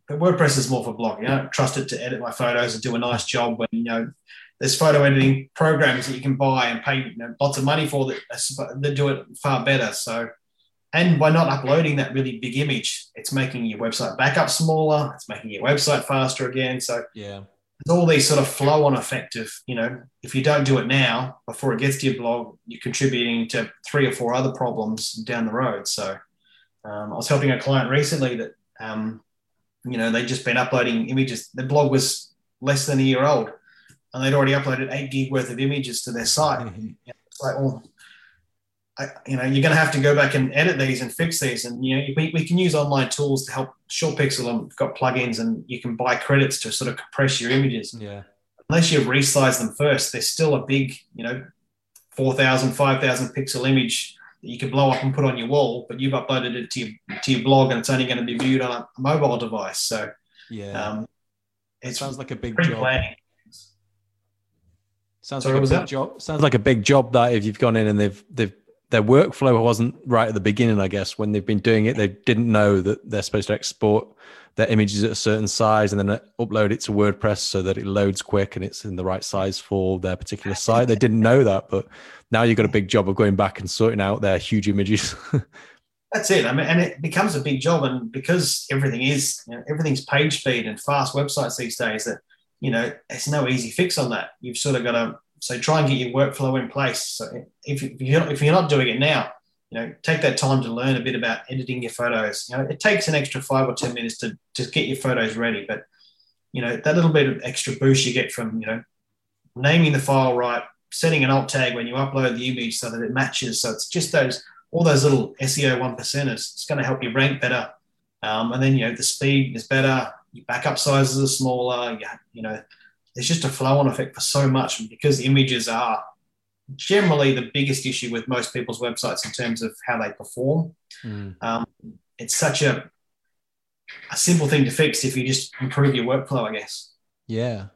but WordPress is more for blogging. I don't trust it to edit my photos and do a nice job when you know there's photo editing programs that you can buy and pay you know, lots of money for that that do it far better. So, and by not uploading that really big image, it's making your website backup smaller. It's making your website faster again. So yeah, there's all these sort of flow on effect of you know if you don't do it now before it gets to your blog, you're contributing to three or four other problems down the road. So, um, I was helping a client recently that. Um, you know, they'd just been uploading images. The blog was less than a year old, and they'd already uploaded eight gig worth of images to their site. Mm-hmm. Like, well, I, you know, you're going to have to go back and edit these and fix these. And you know, we, we can use online tools to help. ShortPixel and we've got plugins, and you can buy credits to sort of compress your images. Yeah. Unless you resize them first, they're still a big, you know, 4,000, 5,000 pixel image that you could blow up and put on your wall, but you've uploaded it to your to your blog and it's only going to be viewed on a mobile device. So yeah, um, it sounds like a big job. Planning. Sounds Sorry, like a big that? job. Sounds like a big job that if you've gone in and they've they've their workflow wasn't right at the beginning, I guess, when they've been doing it, they didn't know that they're supposed to export their images at a certain size and then upload it to WordPress so that it loads quick and it's in the right size for their particular site. They didn't know that, but now you've got a big job of going back and sorting out their huge images. That's it. I mean, and it becomes a big job, and because everything is, you know, everything's page speed and fast websites these days, that you know, it's no easy fix on that. You've sort of got to so try and get your workflow in place. So if, you're if you're not doing it now, you know, take that time to learn a bit about editing your photos. You know, it takes an extra five or ten minutes to to get your photos ready, but you know that little bit of extra boost you get from you know naming the file right, setting an alt tag when you upload the image so that it matches. So it's just those all those little SEO one percenters. It's going to help you rank better. Um, and then you know the speed is better. Your backup sizes are smaller. You, you know, there's just a flow on effect for so much because images are generally the biggest issue with most people's websites in terms of how they perform. Mm. Um, it's such a a simple thing to fix if you just improve your workflow, I guess. Yeah.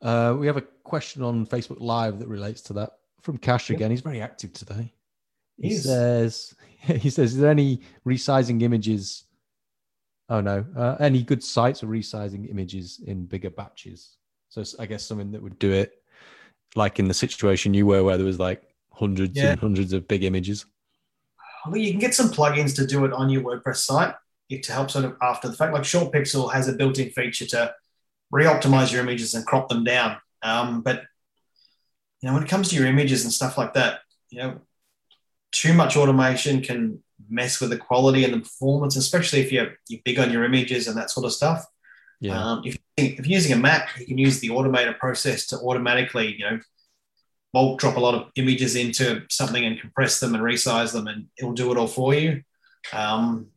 Uh, we have a question on Facebook Live that relates to that from Cash again. He's very active today. He, he says, he says, is there any resizing images? Oh no, uh, any good sites for resizing images in bigger batches? So I guess something that would do it like in the situation you were where there was like hundreds yeah. and hundreds of big images. Well, you can get some plugins to do it on your WordPress site to help sort of after the fact. Like ShortPixel has a built-in feature to re-optimize your images and crop them down. Um, but you know, when it comes to your images and stuff like that, you know, too much automation can mess with the quality and the performance, especially if you're, you're big on your images and that sort of stuff. Yeah. Um, if, if you're using a Mac, you can use the automator process to automatically, you know, bulk drop a lot of images into something and compress them and resize them, and it'll do it all for you. Um,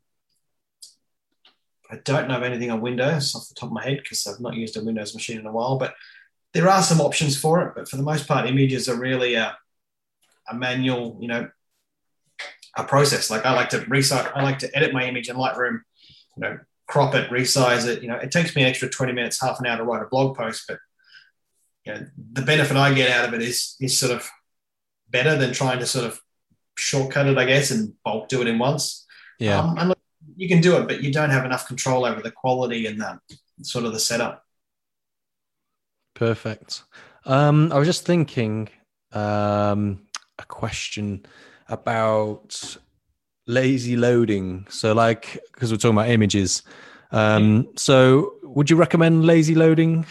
I don't know of anything on Windows off the top of my head because I've not used a Windows machine in a while, but there are some options for it. But for the most part, images are really a, a manual, you know, a process. Like I like to resize, I like to edit my image in Lightroom, you know, crop it, resize it. You know, it takes me an extra 20 minutes, half an hour to write a blog post, but you know, the benefit I get out of it is is sort of better than trying to sort of shortcut it, I guess, and bulk do it in once. Yeah. Um, and look, you can do it, but you don't have enough control over the quality and the sort of the setup. Perfect. Um, I was just thinking um, a question about lazy loading. So, like, because we're talking about images. Um, so, would you recommend lazy loading?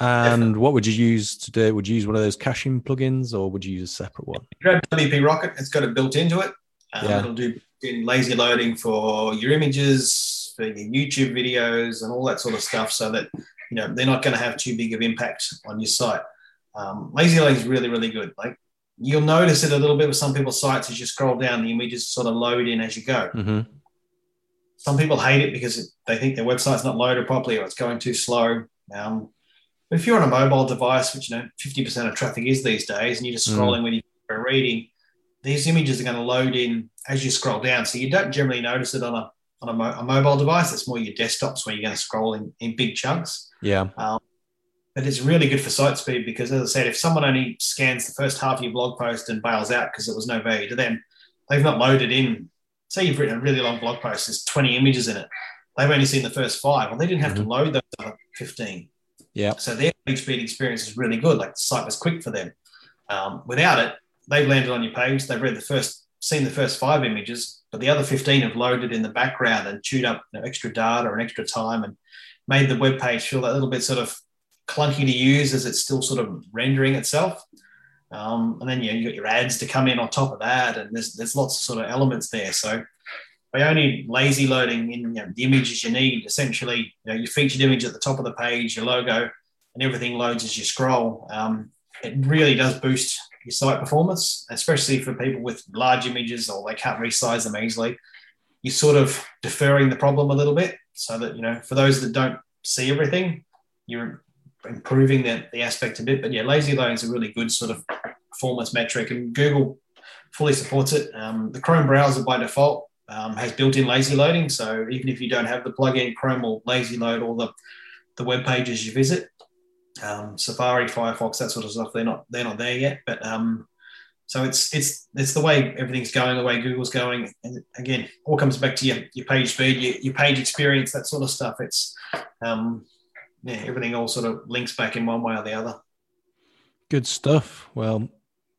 And Definitely. what would you use to do? Would you use one of those caching plugins, or would you use a separate one? Grab WP Rocket. It's got it built into it. Um, yeah. It'll do in lazy loading for your images, for your YouTube videos and all that sort of stuff, so that you know they're not going to have too big of impact on your site. Um, lazy loading is really really good. Like you'll notice it a little bit with some people's sites as you scroll down, the images sort of load in as you go. Mm-hmm. Some people hate it because they think their website's not loaded properly or it's going too slow. Um, but if you're on a mobile device, which you know 50% of traffic is these days, and you're just scrolling mm. when you're reading, these images are going to load in as you scroll down. So you don't generally notice it on a on a, mo- a mobile device. It's more your desktops where you're going to scroll in, in big chunks. Yeah. Um, but it's really good for site speed because, as I said, if someone only scans the first half of your blog post and bails out because it was no value to them, they've not loaded in. Say you've written a really long blog post, there's 20 images in it. They've only seen the first five. Well, they didn't have mm-hmm. to load those other 15. Yeah. So their page speed experience is really good. Like the site was quick for them. Um, without it, they've landed on your page. They've read the first, seen the first five images, but the other 15 have loaded in the background and chewed up you know, extra data and extra time and made the web page feel that little bit sort of clunky to use as it's still sort of rendering itself. Um, and then you know, you got your ads to come in on top of that, and there's there's lots of sort of elements there. So by only lazy loading in you know, the images you need, essentially, you know, your featured image at the top of the page, your logo, and everything loads as you scroll. Um, it really does boost your site performance, especially for people with large images or they can't resize them easily. You're sort of deferring the problem a little bit so that, you know, for those that don't see everything, you're improving the, the aspect a bit. But yeah, lazy loading is a really good sort of performance metric, and Google fully supports it. Um, the Chrome browser by default um, has built-in lazy loading, so even if you don't have the plugin, Chrome will lazy load all the the web pages you visit. Um, Safari, Firefox, that sort of stuff, they're not they're not there yet. But um, so it's it's it's the way everything's going, the way Google's going. And again, all comes back to your, your page speed, your, your page experience, that sort of stuff. It's um, yeah, everything all sort of links back in one way or the other. Good stuff. Well,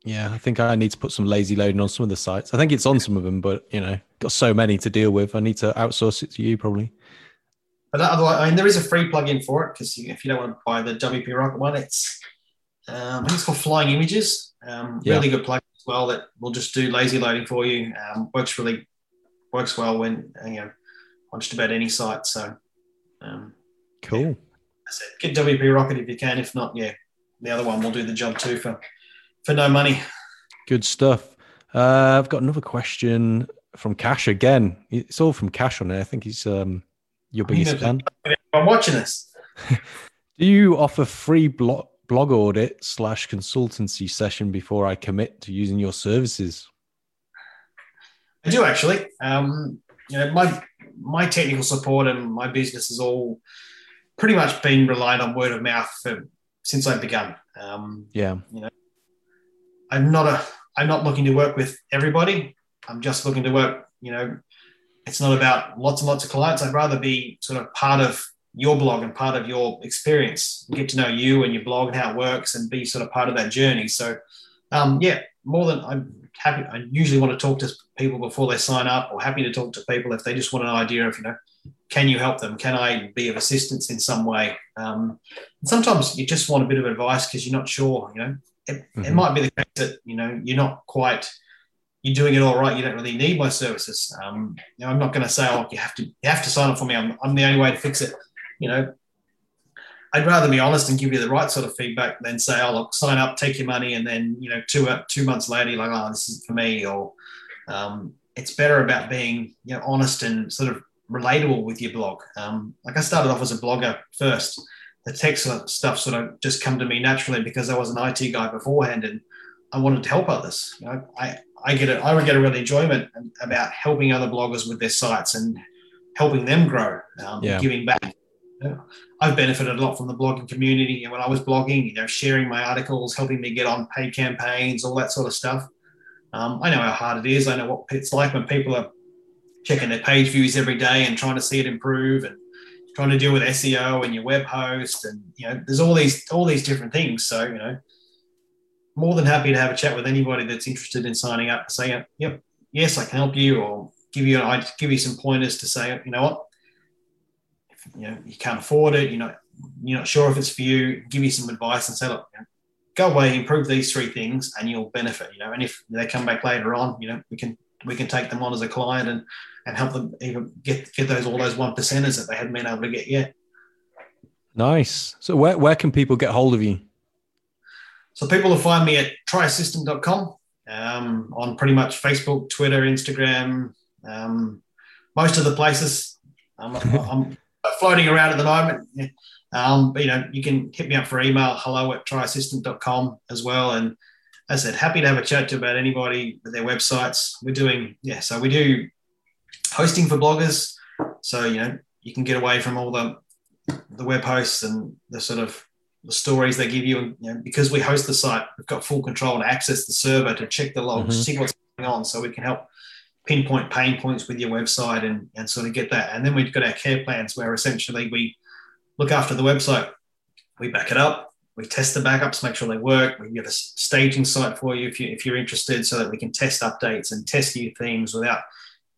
yeah, I think I need to put some lazy loading on some of the sites. I think it's on some of them, but you know, got so many to deal with. I need to outsource it to you probably. But otherwise, I mean, there is a free plugin for it because if you don't want to buy the WP Rocket one, it's um, I think it's called Flying Images. Um, yeah. Really good plugin as well that will just do lazy loading for you. Um, works really works well when you know on just about any site. So um, cool. Yeah said, get WP Rocket if you can. If not, yeah, the other one will do the job too for for no money. Good stuff. Uh, I've got another question from Cash again. It's all from Cash on there. I think he's um, your biggest fan. I'm watching this. do you offer free blog blog audit slash consultancy session before I commit to using your services? I do actually. Um, you know, my my technical support and my business is all pretty much been relied on word of mouth for since I've begun. Um, yeah, you know, I'm not a I'm not looking to work with everybody. I'm just looking to work. You know, it's not about lots and lots of clients. I'd rather be sort of part of your blog and part of your experience, get to know you and your blog and how it works, and be sort of part of that journey. So, um, yeah, more than I'm happy. I usually want to talk to people before they sign up, or happy to talk to people if they just want an idea of you know can you help them? Can I be of assistance in some way? Um, sometimes you just want a bit of advice because you're not sure. You know, it, mm-hmm. it, might be the case that you know you're not quite you're doing it all right. You don't really need my services. Um, you know, I'm not going to say, oh, you have to you have to sign up for me. I'm, I'm the only way to fix it. You know, I'd rather be honest and give you the right sort of feedback than say, oh, look, sign up, take your money, and then you know, two uh, two months later, you're like, oh, this is for me, or um, it's better about being you know honest and sort of relatable with your blog. Um, like I started off as a blogger first. The tech stuff sort of just come to me naturally because I was an IT guy beforehand and I wanted to help others. You know, I, I get it. I would get a real enjoyment about helping other bloggers with their sites and helping them grow, um, yeah. giving back. You know, I've benefited a lot from the blogging community. And when I was blogging, you know, sharing my articles, helping me get on paid campaigns, all that sort of stuff. Um, I know how hard it is. I know what it's like when people are checking their page views every day and trying to see it improve and trying to deal with SEO and your web host and you know there's all these all these different things. So you know, more than happy to have a chat with anybody that's interested in signing up. Say, yep, yes, I can help you, or give you I give you some pointers to say, you know what, if, you know you can't afford it, you're not you're not sure if it's for you. Give you some advice and say, look. You know, go away, improve these three things, and you'll benefit. You know, and if they come back later on, you know, we can we can take them on as a client and and help them even get get those all those one percenters that they hadn't been able to get yet. Nice. So where where can people get hold of you? So people will find me at trysystem.com um, on pretty much Facebook, Twitter, Instagram, um, most of the places. I'm, I'm, floating around at the moment. Um, but, you know, you can hit me up for email, hello at trysystem.com as well. And as I said, happy to have a chat to about anybody with their websites. We're doing, yeah, so we do hosting for bloggers. So, you know, you can get away from all the the web hosts and the sort of the stories they give you. And you know, because we host the site, we've got full control and access the server to check the logs, mm-hmm. see what's going on, so we can help pinpoint pain points with your website and, and sort of get that. And then we've got our care plans where essentially we look after the website, we back it up, we test the backups, make sure they work. We have a staging site for you if, you if you're interested, so that we can test updates and test new themes without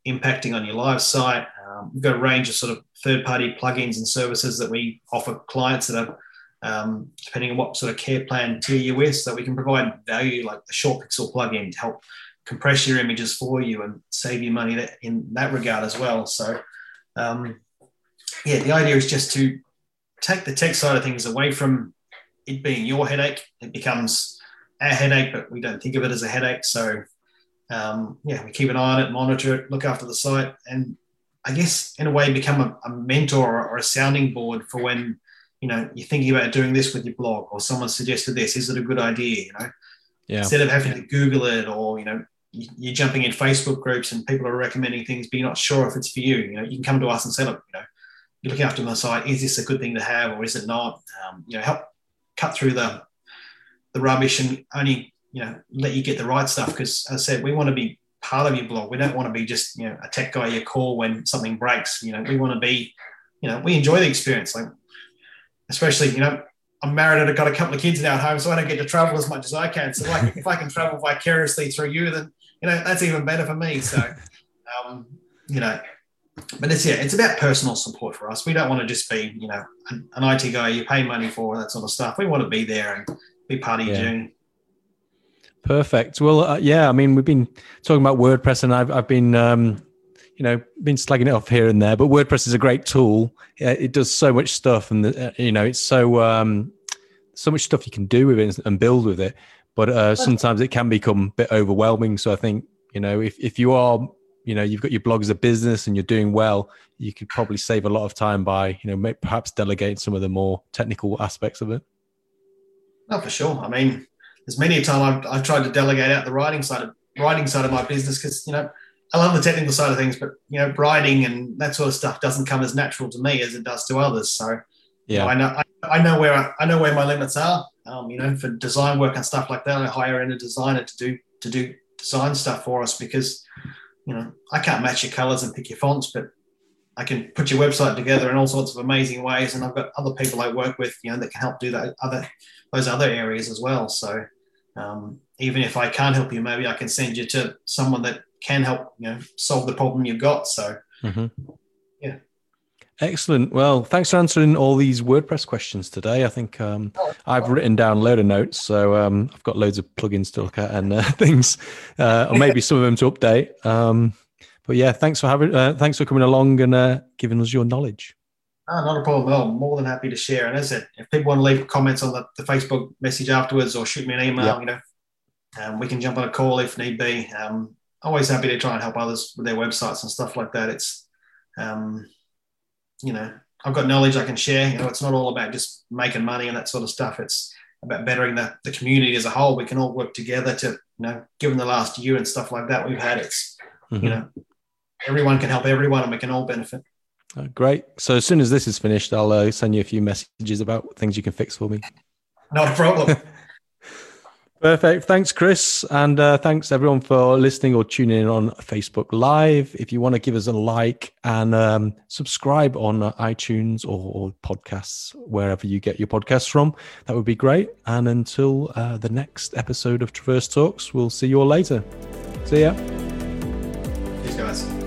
impacting on your live site. Um, we've got a range of sort of third-party plugins and services that we offer clients that are um, depending on what sort of care plan tier you're with, so we can provide value like the ShortPixel plugin to help compress your images for you and save you money in that regard as well. So, um, yeah, the idea is just to take the tech side of things away from it being your headache. It becomes our headache, but we don't think of it as a headache. So, um, yeah, we keep an eye on it, monitor it, look after the site, and I guess in a way become a, a mentor or a sounding board for when you know you're thinking about doing this with your blog or someone suggested this. Is it a good idea? You know, yeah. instead of having to Google it or you know you're jumping in Facebook groups and people are recommending things, but you're not sure if it's for you. You know, you can come to us and say, look, you know, you're looking after my site. Is this a good thing to have or is it not? Um, you know, help cut through the the rubbish and only you know let you get the right stuff. Because as I said, we want to be part of your blog. We don't want to be just you know a tech guy you call when something breaks. You know, we want to be, you know, we enjoy the experience. Like, especially you know, I'm married and I've got a couple of kids now at home, so I don't get to travel as much as I can. So like, if I can travel vicariously through you, then you know that's even better for me. So, um, you know, but it's yeah, it's about personal support for us. We don't want to just be you know an, an IT guy you pay money for that sort of stuff. We want to be there and be part of your journey. Perfect. Well, uh, yeah, I mean, we've been talking about WordPress, and I've I've been um, you know been slagging it off here and there, but WordPress is a great tool. It does so much stuff, and the, uh, you know it's so um, so much stuff you can do with it and build with it. But uh, sometimes it can become a bit overwhelming. So I think you know if if you are you know you've got your blog as a business and you're doing well, you could probably save a lot of time by you know perhaps delegating some of the more technical aspects of it. No, for sure. I mean, there's many a time I've, I've tried to delegate out the writing side of writing side of my business because you know I love the technical side of things, but you know, writing and that sort of stuff doesn't come as natural to me as it does to others. So, yeah, you know, I know I, I, know where I, I, know where my limits are. Um, you know, for design work and stuff like that, I hire in a designer to do to do design stuff for us because you know I can't match your colors and pick your fonts, but I can put your website together in all sorts of amazing ways. And I've got other people I work with, you know, that can help do that other those other areas as well. So um, even if I can't help you, maybe I can send you to someone that can help you know solve the problem you've got. So mm-hmm. yeah. Excellent. Well, thanks for answering all these WordPress questions today. I think um, oh, I've written down a load of notes, so um, I've got loads of plugins to look at and uh, things, uh, or maybe some of them to update. Um, but yeah, thanks for having, uh, thanks for coming along and uh, giving us your knowledge. Oh, not a problem at all. More than happy to share. And as I said, if people want to leave comments on the, the Facebook message afterwards or shoot me an email, you know, um, we can jump on a call if need be. Um, always happy to try and help others with their websites and stuff like that. It's, um, you know, I've got knowledge I can share. You know, it's not all about just making money and that sort of stuff. It's about bettering the, the community as a whole. We can all work together to, you know, given the last year and stuff like that we've had, it's, mm-hmm. you know, everyone can help everyone and we can all benefit. Oh, great. So as soon as this is finished, I'll uh, send you a few messages about things you can fix for me. Not a problem. Perfect. Thanks, Chris. And uh, thanks everyone for listening or tuning in on Facebook Live. If you want to give us a like and um, subscribe on uh, iTunes or, or, podcasts, wherever you get your podcasts from, that would be great. And until uh, the next episode of Traverse Talks, we'll see you all later. See ya. Peace, guys.